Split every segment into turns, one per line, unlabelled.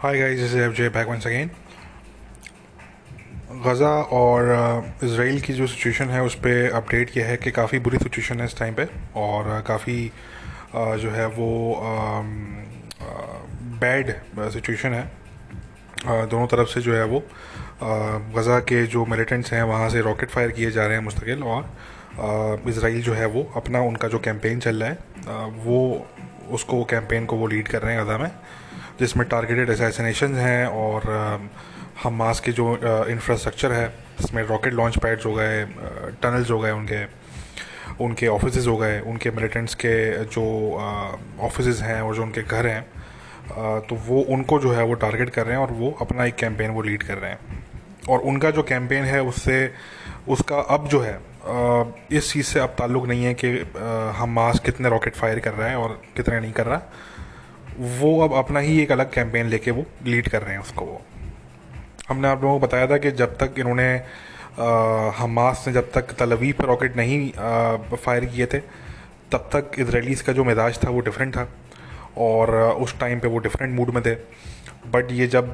Hi guys this is FJ back once again Gaza और Israel की जो situation है, उस पर अपडेट यह है कि काफ़ी बुरी सिचुएशन है इस टाइम पे और काफ़ी जो है वो बैड सिचुएशन है दोनों तरफ़ से जो है वो गज़ा के जो मिलिटेंट्स हैं वहाँ से रॉकेट फायर किए जा रहे हैं मुस्तकिल और इसराइल जो है वो अपना उनका जो कैंपेन चल रहा है वो, उसको कैंपेन को वो लीड कर रहे हैं गज़ा में। जिसमें टारगेटेड असैसिनेशन हैं और हमास के जो इंफ्रास्ट्रक्चर है, जिसमें रॉकेट लॉन्च पैड्स हो गए टनल्स हो गए उनके उनके ऑफ़िस हो गए, उनके मिलिटेंट्स के जो ऑफ़िस हैं और जो उनके घर हैं तो वो, उनको जो है वो टारगेट कर रहे हैं और वो अपना एक कैंपेन वो लीड कर रहे हैं। और उनका जो कैंपेन है उससे, उसका अब जो है इस चीज़ से अब ताल्लुक़ नहीं है कि हम हमास कितने रॉकेट फायर कर रहा है और कितने नहीं कर रहा। वो अब अपना ही एक अलग कैंपेन लेके वो लीड कर रहे हैं उसको वो। हमने आप लोगों को बताया था कि जब तक इन्होंने हमास ने जब तक तलवी पर रॉकेट नहीं फायर किए थे, तब तक इसराइलीज़ का जो मिजाज था वो डिफरेंट था और उस टाइम पे वो डिफरेंट मूड में थे। बट ये जब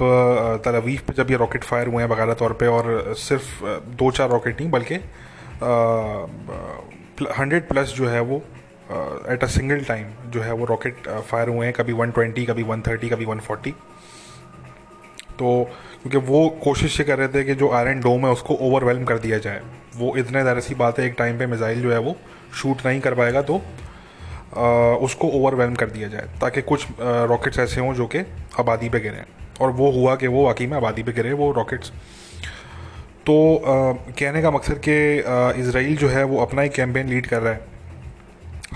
तलवीफ पे जब ये रॉकेट फायर हुए हैं बकायदा तौर पे और सिर्फ़ दो चार रॉकेट नहीं, बल्कि हंड्रेड प्लस जो है वो एट अ सिंगल टाइम जो है वो रॉकेट फायर हुए हैं कभी 120 कभी 130 कभी 140 तो क्योंकि वो कोशिश ये कर रहे थे कि जो आयरन डोम है उसको ओवरवेलम कर दिया जाए। वो इतने ज़्यादा सी बात है एक टाइम पे मिज़ाइल जो है वो शूट नहीं कर पाएगा तो आ, उसको ओवरवेलम कर दिया जाए ताकि कुछ रॉकेट्स ऐसे हों जो कि आबादी पे गिरे। और वो हुआ कि वो वाकई में आबादी पे गिरे वो रॉकेट्स तो आ, कहने का मकसद कि इसराइल जो है वो अपना ही कैंपेन लीड कर रहा है।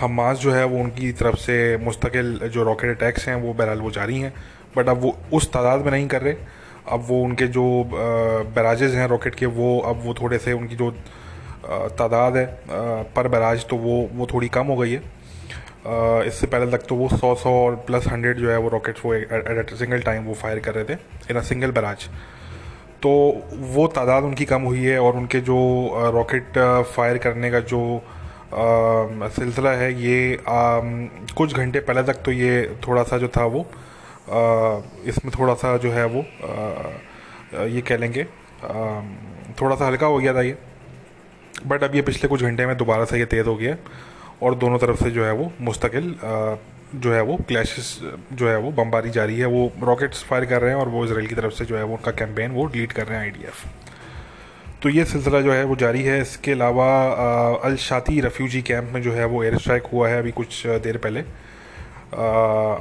हमास जो है वो उनकी तरफ़ से मुस्तकिल जो रॉकेट अटैक्स हैं, वो बहरहाल वो जारी हैं। बट अब वो उस तादाद में नहीं कर रहे। अब वो उनके जो बैराजेज़ हैं रॉकेट के, वो अब वो थोड़े से उनकी जो तादाद है पर बैराज तो वो वो थोड़ी कम हो गई है। इससे पहले तक तो वो सौ सौ और प्लस हंड्रेड जो है वो रॉकेट्स वो एट सिंगल टाइम वो फायर कर रहे थे इन अ सिंगल बैराज तो वो तादाद उनकी कम हुई है और उनके जो रॉकेट फायर करने का जो सिलसिला है ये आ, कुछ घंटे पहले तक तो ये थोड़ा सा जो था वो इसमें थोड़ा सा जो है वो आ, ये कह लेंगे थोड़ा सा हल्का हो गया था ये। बट अब ये पिछले कुछ घंटे में दोबारा से ये तेज़ हो गया और दोनों तरफ़ से जो है वो मुस्तकिल जो है वो क्लैशेस जो है वो बमबारी जारी है। वो रॉकेट्स फायर कर रहे हैं और वो इसराइल की तरफ़ से जो है वो उनका कैंपेन वो डिलीट कर रहे हैं आईडीएफ तो ये सिलसिला जो है वो जारी है। इसके अलावा अल शाती रेफ्यूजी कैंप में जो है वो एयर स्ट्राइक हुआ है अभी कुछ देर पहले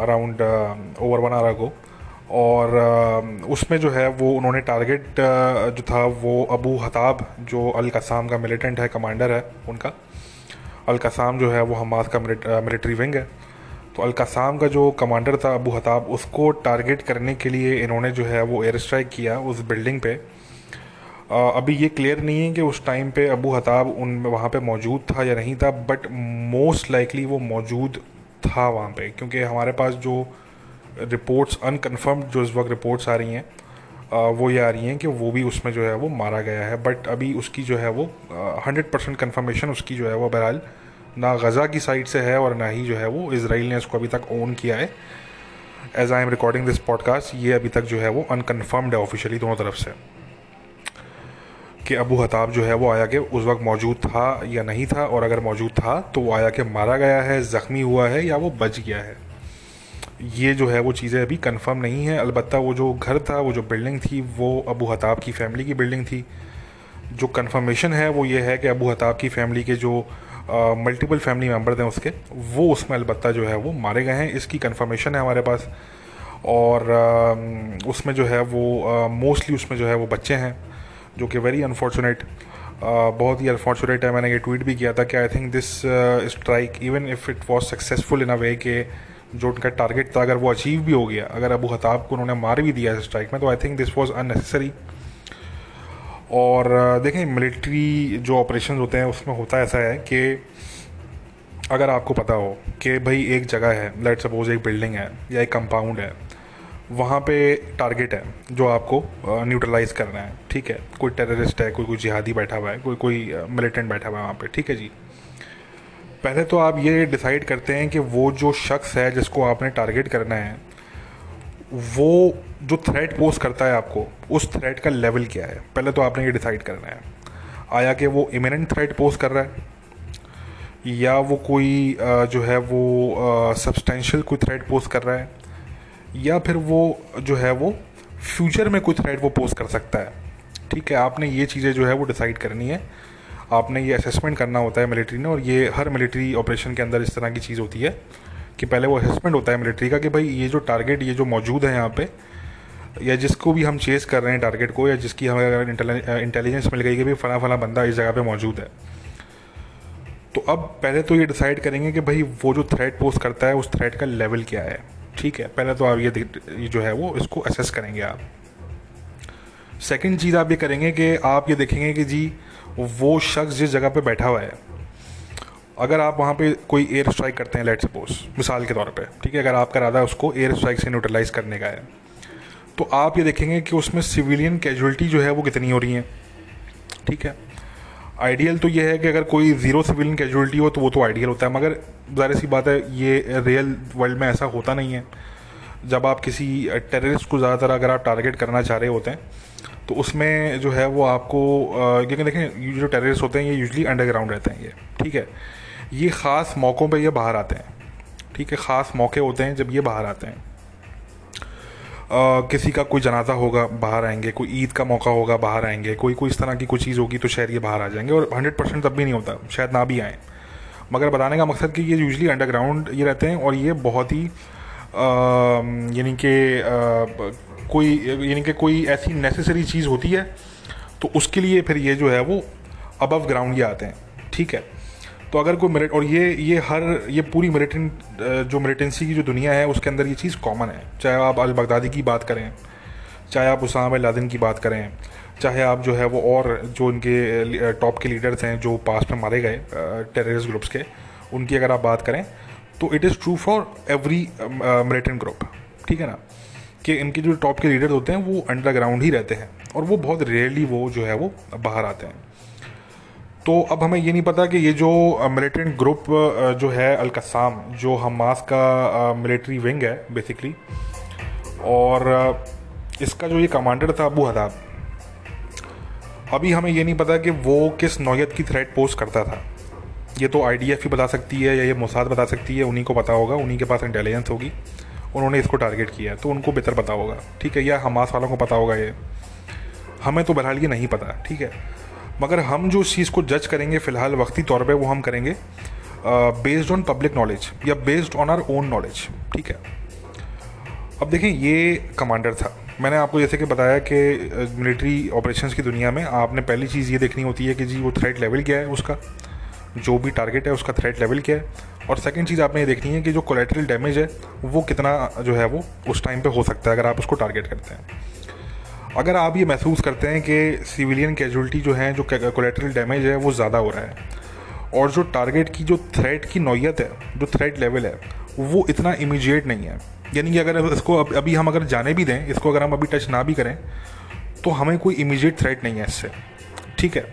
अराउंड ओवर वन आरा को और उसमें जो है वो उन्होंने टारगेट जो था वो अबू हताब, जो अल कसाम का मिलिटेंट है कमांडर है उनका। अल कसाम जो है वो हमास का मिलिट्री विंग है। तो अल कसाम का जो कमांडर था अबू हताब, उसको टारगेट करने के लिए इन्होंने जो है वो एयर स्ट्राइक किया उस बिल्डिंग पे। अभी ये क्लियर नहीं है कि उस टाइम पे अबू हताब उन, वहाँ पे मौजूद था या नहीं था बट मोस्ट लाइकली वो मौजूद था वहाँ पे, क्योंकि हमारे पास जो रिपोर्ट्स अनकन्फर्म्ड जो इस वक्त रिपोर्ट्स आ रही हैं वो ये आ रही हैं कि वो भी उसमें जो है वो मारा गया है बट अभी उसकी जो है वो हंड्रेड परसेंट कन्फर्मेशन उसकी जो है वो बहरहाल ना गज़ा की साइड से है और ना ही जो है वो इसराइल ने उसको अभी तक ओन किया है। As I am recording this podcast ये अभी तक जो है वो अनकन्फर्म्ड है ऑफिशियली दोनों तरफ़ से। कि अबू हताब जो है वो आया के उस वक्त मौजूद था या नहीं था और अगर मौजूद था तो वो आया कि मारा गया है ज़ख्मी हुआ है या वो बच गया है। ये जो है वो चीज़ें अभी कंफर्म नहीं है। अलबत्त वो जो घर था वो जो बिल्डिंग थी वो अबू हताब की फैमिली की बिल्डिंग थी। जो कंफर्मेशन है वो ये है कि अबू हताब की फैमिली के जो मल्टीपल फैमिली मेंबर हैं उसके वो उसमें अलबत्त जो है वो मारे गए हैं। इसकी कंफर्मेशन है हमारे पास। और आ, उसमें जो है वो मोस्टली उसमें जो है वो बच्चे हैं। जो कि वेरी अनफॉर्चुनेट बहुत ही अनफॉर्चुनेट है। मैंने ये ट्वीट भी किया था कि I think this strike even if it was successful in a way के जो उनका टारगेट था अगर वो अचीव भी हो गया अगर अबू हताब को उन्होंने मार भी दिया स्ट्राइक में तो I think this was unnecessary और uh, देखें मिलिट्री जो ऑपरेशन होते हैं उसमें होता ऐसा है कि अगर आपको पता हो कि भाई एक जगह है लेट सपोज़ एक बिल्डिंग है या एक कंपाउंड है वहाँ पे टारगेट है, जो आपको न्यूट्रलाइज करना है। ठीक है? कोई टेररिस्ट है, कोई कोई जिहादी बैठा हुआ है, कोई कोई मिलिटेंट बैठा हुआ है वहाँ पे। ठीक है जी? पहले तो आप ये डिसाइड करते हैं कि वो जो शख्स है जिसको आपने टारगेट करना है, वो जो थ्रेट पोज करता है आपको, उस थ्रेट का लेवल क्या है? पहले तो आपने ये डिसाइड करना है। आया कि वो इमिनेंट थ्रेट पोज कर रहा है, या वो कोई जो है वो सब्सटेंशियल कोई थ्रेट पोज कर रहा है या फिर वो जो है वो फ्यूचर में कोई थ्रेड वो पोस्ट कर सकता है। ठीक है, आपने ये चीज़ें जो है वो डिसाइड करनी है। आपने ये असेसमेंट करना होता है मिलिट्री ने और ये हर मिलिट्री ऑपरेशन के अंदर इस तरह की चीज़ होती है कि पहले वो असेसमेंट होता है मिलिट्री का कि भाई ये जो टारगेट ये जो मौजूद है यहाँ पे, या जिसको भी हम चेस कर रहे हैं टारगेट को, या जिसकी हमें अगर इंटेलिजेंस मिल गई कि भाई फला फला बंदा इस जगह पे मौजूद है। तो अब पहले तो ये डिसाइड करेंगे कि भाई वो जो थ्रेट पोस्ट करता है, उस थ्रेट का लेवल क्या है। ठीक है पहले तो आप ये, ये जो है वो इसको असेस करेंगे आप। सेकंड चीज़ आप ये करेंगे कि आप ये देखेंगे कि जी वो शख्स जिस जगह पे बैठा हुआ है अगर आप वहाँ पे कोई एयर स्ट्राइक करते हैं लेट सपोज़ मिसाल के तौर पे ठीक है अगर आपका इरादा उसको एयर स्ट्राइक से न्यूट्रलाइज करने का है तो आप ये देखेंगे कि उसमें सिविलियन कैजुअलिटी जो है वो कितनी हो रही है ठीक है? आइडियल तो ये है कि अगर कोई ज़ीरो सिविलियन कैजुअलिटी हो तो वो तो आइडियल होता है। मगर ज़ाहिर सी बात है, ये रियल वर्ल्ड में ऐसा होता नहीं है। जब आप किसी टेररिस्ट को ज़्यादातर अगर आप टारगेट करना चाह रहे होते हैं तो उसमें जो है वो आपको क्योंकि देखें जो टेररिस्ट होते हैं, ये यूजली अंडरग्राउंड रहते हैं ये, ठीक है? ये ख़ास मौक़ों पर ये बाहर आते हैं, ठीक है? ख़ास मौके होते हैं जब ये बाहर आते हैं। किसी का कोई जनाजा होगा, बाहर आएँगे, कोई ईद का मौका होगा, बाहर आएँगे, कोई कोई इस तरह की कोई चीज़ होगी तो शायद ये बाहर आ जाएँगे और हंड्रेड परसेंट तब भी नहीं होता, शायद ना भी आए। मगर बताने का मकसद कि ये यूजली अंडरग्राउंड ये रहते हैं और ये बहुत ही यानी कि कोई, यानी कि कोई ऐसी नेसेसरी चीज़ होती है तो उसके लिए फिर ये जो है वो अबव ग्राउंड ये आते हैं, ठीक है? तो अगर कोई मेरिट और ये ये हर, ये पूरी मेरिटन जो मेरिटेंसी की जो दुनिया है, उसके अंदर ये चीज़ कॉमन है। चाहे आप अल बगदादी की बात करें, चाहे आप उसाम लादिन की बात करें, चाहे आप जो है वो और जो इनके टॉप के लीडर्स हैं जो पास में मारे गए टेररिस्ट ग्रुप्स के, उनकी अगर आप बात करें तो it is true for every militant group ठीक है ना? कि इनके जो टॉप के लीडर्स होते हैं, वो अंडरग्राउंड ही रहते हैं, और वो बहुत रेयरली वो जो है वो बाहर आते हैं। तो अब हमें ये नहीं पता कि ये जो मिलिटेंट ग्रुप जो है अलकसाम जो हमास का मिलिट्री विंग है बेसिकली और इसका जो ये कमांडर था, अबू हदाब, अभी हमें ये नहीं पता कि वो किस नौयत की थ्रेट पोस्ट करता था। ये तो आईडीएफ ही बता सकती है, या ये मोसाद बता सकती है, उन्हीं को पता होगा, उन्हीं के पास इंटेलिजेंस होगी, उन्होंने इसको टारगेट किया तो उनको बेहतर पता होगा, ठीक है, या हमास वालों को पता होगा ये। हमें तो बहरहाल ये नहीं पता, ठीक है। मगर हम जो चीज़ को जज करेंगे फ़िलहाल वक्ती तौर पे, वो हम करेंगे बेस्ड ऑन पब्लिक नॉलेज या based on our own knowledge ठीक है? अब देखें ये कमांडर था। मैंने आपको जैसे कि बताया कि मिलिट्री ऑपरेशंस की दुनिया में आपने पहली चीज़ ये देखनी होती है कि जी, वो थ्रेट लेवल क्या है उसका, जो भी टारगेट है उसका थ्रेट लेवल क्या है। और सेकंड चीज़ आपने ये देखनी है कि जो कोलेट्रल डैमेज है, वो कितना, जो है वो उस टाइम पे हो सकता है, अगर आप उसको टारगेट करते हैं। अगर आप ये महसूस करते हैं कि सिविलियन कैजुअलिटी जो है, जो कोलेट्रल डैमेज है, वो ज़्यादा हो रहा है। और जो टारगेट की, जो थ्रेट की नौीयत है, जो थ्रेट लेवल है, वो इतना इमीजिएट नहीं है। यानी कि अगर इसको अभी हम अगर जाने भी दें, इसको अगर हम अभी टच ना भी करें तो हमें कोई इमीजिएट थ्रेट नहीं है इससे। ठीक है?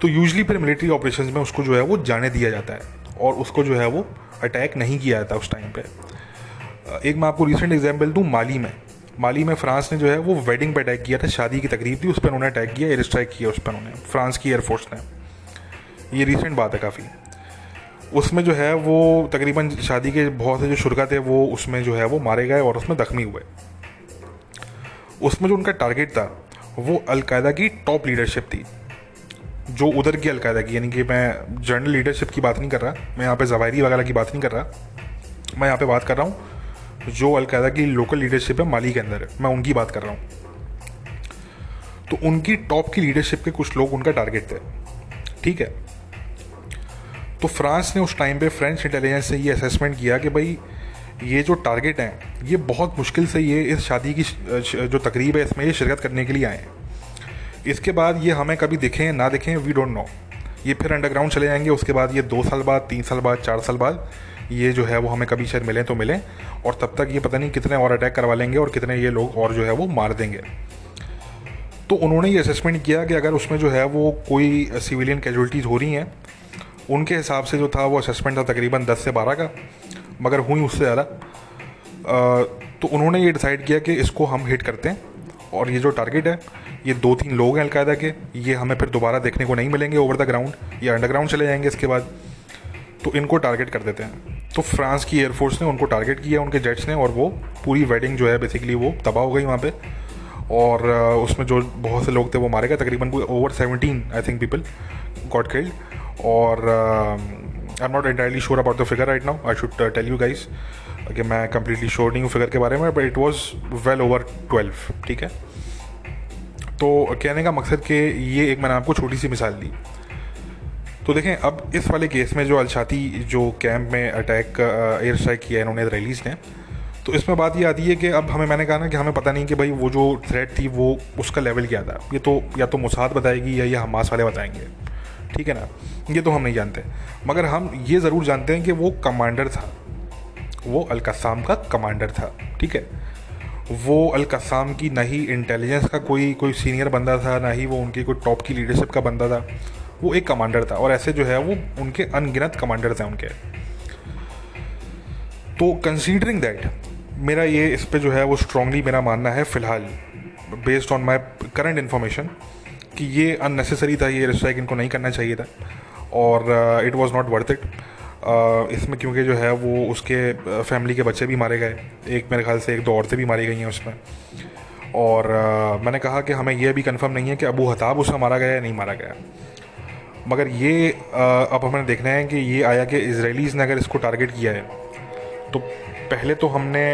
तो यूजली फिर मिलिट्री ऑपरेशन में उसको जो है, वो जाने दिया जाता है। और उसको जो है, वो अटैक नहीं किया जाता उस टाइम पर एक मैं आपको रिसेंट एग्ज़ाम्पल दूँ, माली में। माली में फ्रांस ने जो है वो वेडिंग पे अटैक किया था, शादी की तकरीब थी, उस पर उन्होंने अटैक किया एयर स्ट्राइक किया उस पर उन्होंने, फ्रांस की एयरफोर्स ने। ये रिसेंट बात है काफ़ी। उसमें जो है वो तकरीबन शादी के बहुत से जो शुरा थे वो उसमें जो है वो मारे गए और उसमें जख्मी हुए। उसमें जो उनका टारगेट था, वो अलकायदा की टॉप लीडरशिप थी। जो उधर की अलकायदा की, यानी कि मैं जनरल लीडरशिप की बात नहीं कर रहा, मैं यहाँ पे जवायरी वगैरह की बात नहीं कर रहा, मैं यहाँ पे बात कर रहा हूँ जो अलकायदा की लोकल लीडरशिप है माली के अंदर है। मैं उनकी बात कर रहा हूँ। तो उनकी टॉप की लीडरशिप के कुछ लोग उनका टारगेट थे ठीक है? तो फ्रांस ने उस टाइम पे फ्रेंच इंटेलिजेंस से ये असेसमेंट किया कि भाई, ये जो टारगेट हैं, ये बहुत मुश्किल से ये इस शादी की जो तकरीब है, इसमें ये शिरकत करने के लिए आए हैं। इसके बाद ये हमें कभी दिखें, ना दिखें वी डोंट नो ये फिर अंडरग्राउंड चले जाएँगे, उसके बाद ये दो साल बाद, तीन साल बाद, चार साल बाद ये जो है वो हमें कभी शायद मिलें तो मिलें, और तब तक ये पता नहीं कितने और अटैक करवा लेंगे और कितने ये लोग और जो है वो मार देंगे। तो उन्होंने ये असेसमेंट किया कि अगर उसमें जो है वो कोई सिविलियन कैजुअलिटीज़ हो रही हैं, उनके हिसाब से जो था वो असेसमेंट था तकरीबन दस से बारह का, मगर हुई उससे ज़्यादा तो उन्होंने ये डिसाइड किया कि इसको हम हिट करते हैं, और ये जो टारगेट है, ये दो तीन लोग हैं अलकायदा के, ये हमें फिर दोबारा देखने को नहीं मिलेंगे ओवर द ग्राउंड ये अंडरग्राउंड चले जाएँगे इसके बाद तो इनको टारगेट कर देते हैं। तो फ्रांस की एयरफोर्स ने उनको टारगेट किया, उनके जेट्स ने, और वो पूरी वेडिंग जो है बेसिकली वो तबाह हो गई वहाँ पे। और उसमें जो बहुत से लोग थे वो मारे गए, तकरीबन कोई over seventeen I think people got killed और I am not entirely sure about the figure right now I should tell you guys कि मैं कम्प्लीटली श्योर नहीं हूँ फिगर के बारे में but it was well over twelve ठीक है? तो कहने का मकसद कि ये एक मैंने आपको छोटी सी मिसाल दी। तो देखें, अब इस वाले केस में जो अलशाती जो कैंप में अटैक एयर स्ट्राइक किया इन्होंने इसराइलीज़ ने तो इसमें बात ये आती है कि अब हमें, मैंने कहा ना कि हमें पता नहीं कि भाई वो जो थ्रेट थी, वो उसका लेवल क्या था। ये तो या तो मुसाद बताएगी या ये हमास वाले बताएँगे। ठीक है ना? ये तो हम नहीं जानते। मगर हम ये ज़रूर जानते हैं कि वो कमांडर था। वो अलकसाम का कमांडर था। ठीक है? वो अलकसाम की ना ही इंटेलिजेंस का कोई कोई सीनियर बंदा था, ना ही वो उनकी कोई टॉप की लीडरशिप का बंदा था। वो एक कमांडर था और ऐसे जो है वो उनके अनगिनत कमांडर थे उनके। तो कंसीडरिंग दैट मेरा ये इस पर जो है वो स्ट्रांगली मेरा मानना है फ़िलहाल based on my current information कि ये अननेसेसरी था ये स्ट्राइक इनको नहीं करना चाहिए था और it was not worth it इसमें क्योंकि जो है वो उसके फैमिली के बच्चे भी मारे गए एक मेरे ख्याल से एक दो औरतें भी मारी गई हैं उसमें। और uh, मैंने कहा कि हमें यह भी कंफर्म नहीं है कि अबू हताब उसका मारा गया या नहीं मारा गया। मगर ये अब हमें देखना है कि ये आया कि इसराइलीज़ ने अगर इसको टारगेट किया है तो पहले तो हमने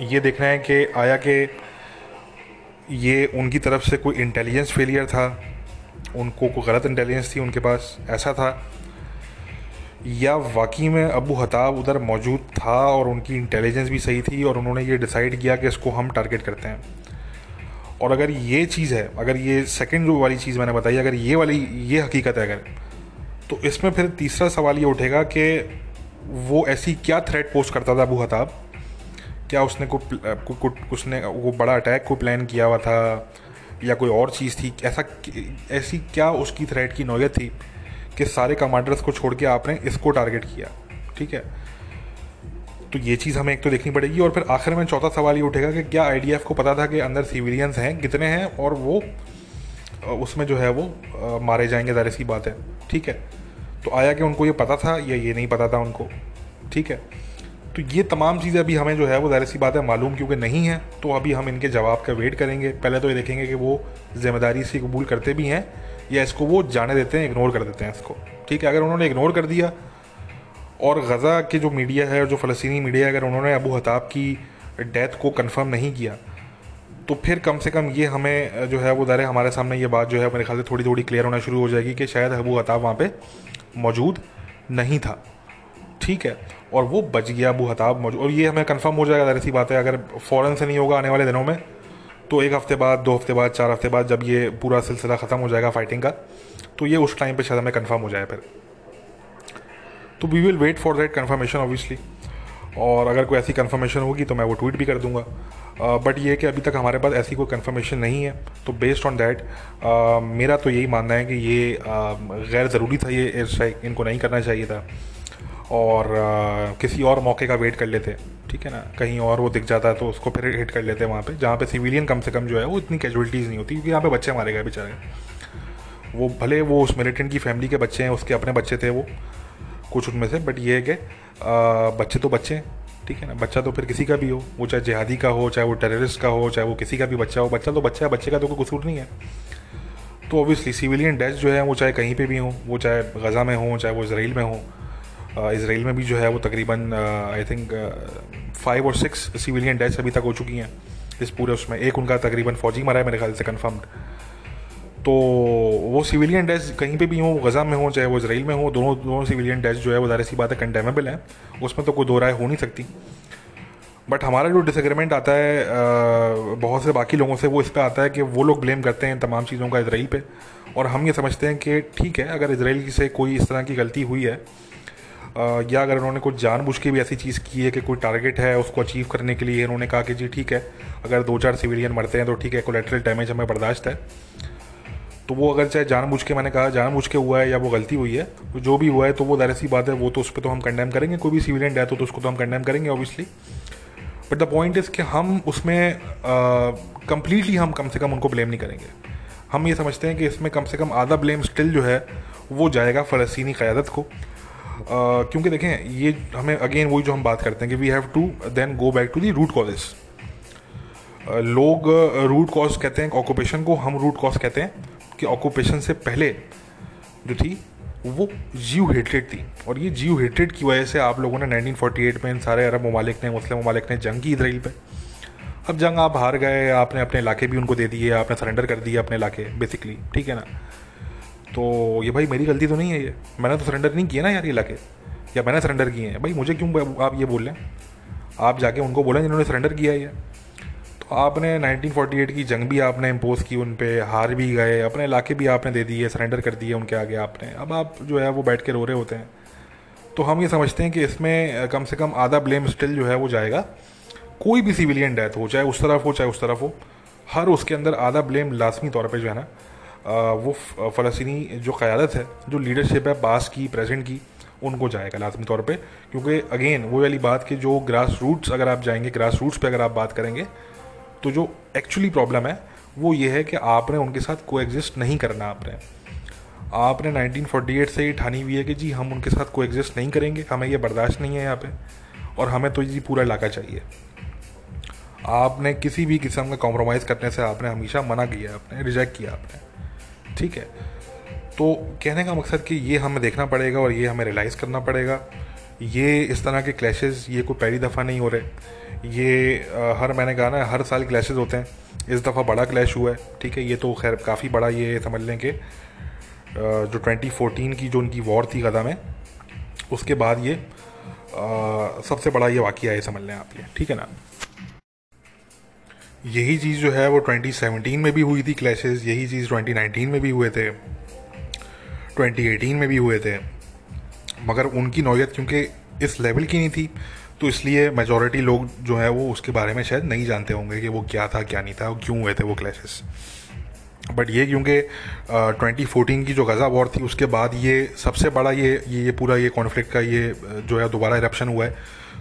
ये देखना है कि आया कि ये उनकी तरफ़ से कोई इंटेलिजेंस फेलियर था, उनको कोई गलत इंटेलिजेंस थी उनके पास, ऐसा था, या वाकई में अबू हताब उधर मौजूद था और उनकी इंटेलिजेंस भी सही थी और उन्होंने ये डिसाइड किया कि इसको हम टारगेट करते हैं। और अगर ये चीज़ है अगर ये सेकेंड जो वाली चीज़ मैंने बताई अगर ये वाली ये हकीकत है अगर तो इसमें फिर तीसरा सवाल ये उठेगा कि वो ऐसी क्या थ्रेट पोस्ट करता था अबू हताब क्या उसने को, को, को उसने वो बड़ा अटैक को प्लान किया हुआ था? या कोई और चीज़ थी? ऐसा ऐसी क्या उसकी थ्रेट की नौयत थी कि सारे कमांडर्स को छोड़ के आपने इसको टारगेट किया? ठीक है? तो ये चीज़ हमें एक तो देखनी पड़ेगी और फिर आखिर में चौथा सवाल ये उठेगा कि क्या आईडीएफ को पता था कि अंदर सिविलियंस हैं, कितने हैं और वो उसमें जो है वो मारे जाएँगे, ज़ाहिर सी बात है। ठीक है? तो आया कि उनको ये पता था या ये नहीं पता था उनको? ठीक है? तो ये तमाम चीज़ें अभी हमें जो है वो, ज़ाहिर सी बात है, मालूम क्योंकि नहीं है तो अभी हम इनके जवाब का वेट करेंगे। पहले तो ये देखेंगे कि वो ज़िम्मेदारी से कबूल करते भी हैं या इसको वो जाने देते हैं इग्नोर कर देते हैं इसको। ठीक है? अगर उन्होंने इग्नोर कर दिया और गज़ा के जो मीडिया है और जो फ़लस्तनी मीडिया अगर उन्होंने अबू हताब की डेथ को कंफर्म नहीं किया तो फिर कम से कम ये हमें जो है वो दायरे हमारे सामने, ये बात जो है मेरे ख्याल से थोड़ी थोड़ी क्लियर होना शुरू हो जाएगी कि शायद अबू हताब वहाँ पे मौजूद नहीं था। ठीक है? और वो बच गया अबू हताब मौजूद और ये हमें कंफर्म हो जाएगा, ज़ाहिर सी बात है, अगर फ़ौरन से नहीं होगा आने वाले दिनों में तो एक हफ़्ते बाद, दो हफ़्ते बाद, चार हफ़्ते बाद जब ये पूरा सिलसिला ख़त्म हो जाएगा फाइटिंग का तो ये उस टाइम पे शायद हमें कंफर्म हो जाए फिर। तो we will wait for that confirmation obviously और अगर कोई ऐसी कन्फर्मेशन होगी तो मैं वो ट्वीट भी कर दूँगा। बट uh, ये कि अभी तक हमारे पास ऐसी कोई कन्फर्मेशन नहीं है। तो बेस्ड ऑन दैट मेरा तो यही मानना है कि ये uh, गैर ज़रूरी था ये एयर स्ट्राइक इनको नहीं करना चाहिए था। और आ, किसी और मौके का वेट कर लेते ठीक है ना? कहीं और वो दिख जाता है तो उसको फिर हिट कर लेते वहाँ पे जहाँ पे सिविलियन कम से कम जो है वो इतनी कैजुअलिटीज़ नहीं होती क्योंकि यहाँ पे बच्चे मारे गए बेचारे। वो भले वो उस मिलिटेंट की फैमिली के बच्चे हैं उसके अपने बच्चे थे वो कुछ उनमें से बट ये है कि बच्चे तो बच्चे ठीक है ना? बच्चा तो फिर किसी का भी हो, वो चाहे जिहादी का हो, चाहे वो टेररिस्ट का हो, चाहे वो किसी का भी बच्चा हो, बच्चा तो बच्चा है, बच्चे का तो कोई कसूर नहीं है। तो ऑब्वियसली सिविलियन डेथ जो है, वो चाहे कहीं पे भी हों, वो चाहे गज़ा में हों, चाहे वो इसराइल में हो इसराइल में भी जो है वो तकरीबन आई थिंक फाइव और सिक्स सिविलियन डेथ्स अभी तक हो चुकी हैं। इस पूरे उसमें, एक उनका तकरीबन फौजी मरा है मेरे ख्याल से कन्फर्म्ड तो वो सिविलियन डेथ कहीं पे भी हो, गज़ा में हो, चाहे वो इसराइल में हो, दोनों दोनों सिविलियन डेथ जो है वो ज़ाहिर सी बात है कंडेमेबल है। उसमें तो कोई दो राय हो नहीं सकती। बट हमारा जो डिसग्रीमेंट आता है बहुत से बाकी लोगों से, वो इस पर आता है कि वो लोग ब्लेम करते हैं तमाम चीज़ों का इसराइल पे। और हम ये समझते हैं कि ठीक है, अगर इसराइल से कोई इस तरह की गलती हुई है या अगर उन्होंने कुछ जानबूझ के भी ऐसी चीज़ की है कि कोई टारगेट है उसको अचीव करने के लिए उन्होंने कहा कि जी ठीक है, अगर दो चार सिविलियन मरते हैं तो ठीक है कोलेट्रल डैमेज हमें बर्दाश्त है। तो वो अगर चाहे जानबूझ के मैंने कहा जानबूझ के हुआ है या वो गलती हुई है तो जो भी हुआ है तो वो दायरा सी बात है वो तो उस पर तो हम कंडेम करेंगे। कोई भी सिविलियन डेथ हो तो उसको तो हम कंडेम करेंगे obviously but the point is कि हम उसमें कंप्लीटली हम कम से कम उनको ब्लेम नहीं करेंगे। हम ये समझते हैं कि इसमें कम से कम आधा ब्लेम स्टिल जो है वो जाएगा फ़लस्तीनी क़्यादत को। uh, क्योंकि देखें ये हमें अगेन वही जो हम बात करते हैं कि we have to then go back to the root causes लोग रूट कॉज कहते हैं ऑक्यूपेशन को हम रूट कॉज कहते हैं। कि ऑक्यूपेशन से पहले जो थी, वो जीव हेटेड थी। और ये जीव हेटेड की वजह से आप लोगों ने 1948 में इन सारे अरब ममालिक ने, मुस्लिम ममालिक ने जंग की इसराइल पे। अब जंग आप हार गए, आपने अपने इलाके भी उनको दे दिए, आपने सरेंडर कर दिए अपने इलाके बेसिकली ठीक है ना? तो ये भाई मेरी गलती तो नहीं है ये। मैंने तो सरेंडर नहीं किया ना यार इलाके। या मैंने सरेंडर किए हैं। भाई मुझे क्यों आप ये बोल रहे हैं? आप जाके उनको बोलें जिन्होंने सरेंडर किया है आपने 1948 की जंग भी आपने इम्पोज की उन पर हार भी गए, अपने इलाके भी आपने दे दिए सरेंडर कर दिए उनके आगे आपने। अब आप जो है वो बैठ के रो रहे होते हैं। तो हम ये समझते हैं कि इसमें कम से कम आधा ब्लेम स्टिल जो है वो जाएगा। कोई भी सिविलियन डेथ हो, चाहे उस तरफ़ हो, चाहे उस तरफ़ हो, हर उसके अंदर आधा ब्लेम लाजमी तौर पर जो है ना वो फ़लस्तनी जो क़्यादत है, जो लीडरशिप है बास की प्रेजेंट की, उनको जाएगा लाजमी तौर पे। क्योंकि अगेन वो वाली बात कि जो ग्रास रूट्स अगर आप जाएँगे ग्रास रूट्स पे अगर आप बात करेंगे तो जो एक्चुअली प्रॉब्लम है, वो ये है कि आपने उनके साथ को नहीं करना आपने। आपने 1948 से ही ठानी हुई है कि जी हम उनके साथ को नहीं करेंगे, हमें ये बर्दाश्त नहीं है यहाँ पे, और हमें तो जी पूरा इलाका चाहिए। आपने किसी भी किस्म का कॉम्प्रोमाइज़ करने से आपने हमेशा मना किया आपने रिजेक्ट किया आपने। ठीक है? तो कहने का मकसद कि ये हमें देखना पड़ेगा और ये हमें रियलाइज़ करना पड़ेगा। ये इस तरह के क्लैशेस ये कोई पहली दफ़ा नहीं हो रहे। ये आ, हर मैंने कहा ना हर साल क्लैशेस होते हैं। इस दफ़ा बड़ा क्लैश हुआ है ठीक है? ये तो खैर काफ़ी बड़ा ये समझ लें कि जो 2014 की जो उनकी वॉर थी गदा में उसके बाद ये आ, सबसे बड़ा ये वाक़ है समझ लें आप ये ठीक है ना? यही चीज़ जो है वो 2017 में भी हुई थी क्लैशेस यही चीज़ 2019 में भी हुए थे 2018 में भी हुए थे। मगर उनकी नौयत क्योंकि इस लेवल की नहीं थी तो इसलिए मेजॉरिटी लोग जो है वो उसके बारे में शायद नहीं जानते होंगे कि वो क्या था क्या नहीं था क्यों हुए थे वो क्लैशेस बट ये क्योंकि ट्वेंटी फोर्टीन की जो गज़ा वॉर थी उसके बाद ये सबसे बड़ा ये ये, ये पूरा ये कॉन्फ्लिक्ट का ये जो है दोबारा इरप्शन हुआ है.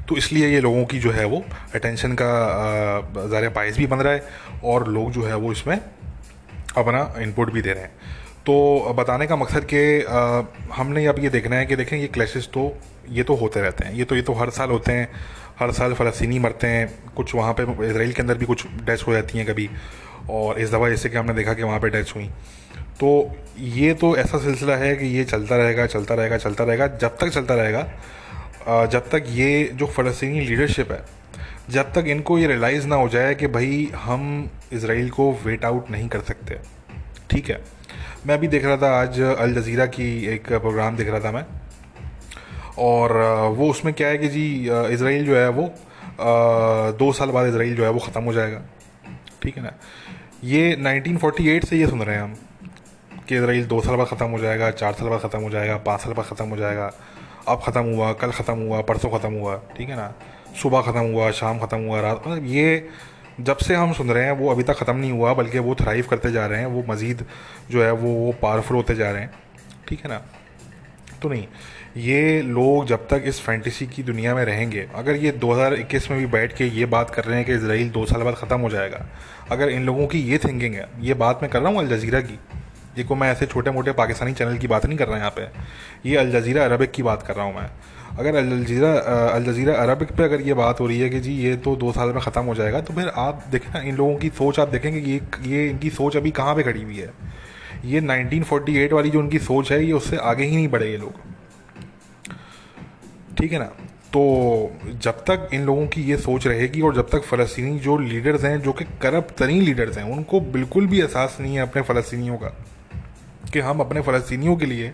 तो इसलिए ये लोगों की जो है वो अटेंशन का ज़ाहिर बायस भी बन रहा है और लोग जो है वो इसमें अपना इनपुट भी दे रहे हैं. तो बताने का मकसद कि हमने अब ये देखना है कि देखें, ये क्लैशेस तो ये तो होते रहते हैं। ये तो ये तो हर साल होते हैं। हर साल फ़लस्तीनी मरते हैं। कुछ वहाँ पे इसराइल के अंदर भी कुछ डेथ्स हो जाती हैं कभी। और इस दफ़ा जैसे कि हमने देखा कि वहाँ पे डेथ्स हुई। तो ये तो ऐसा सिलसिला है कि ये चलता रहेगा चलता रहेगा चलता रहेगा। जब तक चलता रहेगा जब तक ये जो फ़लस्तीनी लीडरशिप है, जब तक इनको ये रियलाइज़ ना हो जाए कि भाई, हम इसराइल को वेट आउट नहीं कर सकते। ठीक है? मैं अभी देख रहा था आज अल जज़ीरा की एक प्रोग्राम देख रहा था मैं। और वो उसमें क्या है कि जी इसराइल जो है वो दो साल बाद इसराइल जो है वो ख़त्म हो जाएगा। ठीक है ना? ये 1948 से ये सुन रहे हैं हम कि इसराइल दो साल बाद ख़त्म हो जाएगा, चार साल बाद ख़त्म हो जाएगा, पाँच साल बाद ख़त्म हो जाएगा। अब ख़त्म हुआ, कल ख़त्म हुआ, परसों ख़त्म हुआ। ठीक है ना? सुबह ख़त्म हुआ, शाम ख़त्म हुआ, रात मतलब ये जब से हम सुन रहे हैं, वो अभी तक ख़त्म नहीं हुआ, बल्कि वो थ्राइव करते जा रहे हैं, वो मज़ीद जो है, वो वो पावरफुल होते जा रहे हैं। ठीक है ना? तो नहीं, ये लोग जब तक इस फैंटेसी की दुनिया में रहेंगे, अगर ये 2021 में भी बैठ के ये बात कर रहे हैं कि इसराइल दो साल बाद ख़त्म हो जाएगा, अगर इन लोगों की ये थिंकिंग है, ये बात मैं कर रहा हूँ अल जज़ीरा की ये को मैं ऐसे छोटे मोटे पाकिस्तानी चैनल की बात नहीं कर रहा यहाँ पे, ये अल जज़ीरा अरबिक की बात कर रहा हूँ मैं। अगर Al Jazeera Al Jazeera Arabic पे अगर ये बात हो रही है कि जी ये तो दो साल में ख़त्म हो जाएगा तो फिर आप देखें इन लोगों की सोच आप देखेंगे ये ये इनकी सोच अभी कहाँ पे खड़ी हुई है? ये 1948 वाली जो उनकी सोच है, ये उससे आगे ही नहीं बढ़े ये लोग। ठीक है ना? तो जब तक इन लोगों की ये सोच रहेगी और जब तक फ़लस्तनी जो लीडर्स हैं, जो कि करप्ट तरीन लीडर्स हैं, उनको बिल्कुल भी एहसास नहीं है अपने फ़लस्तीनियों का कि हम अपने फ़लस्तीनियों के लिए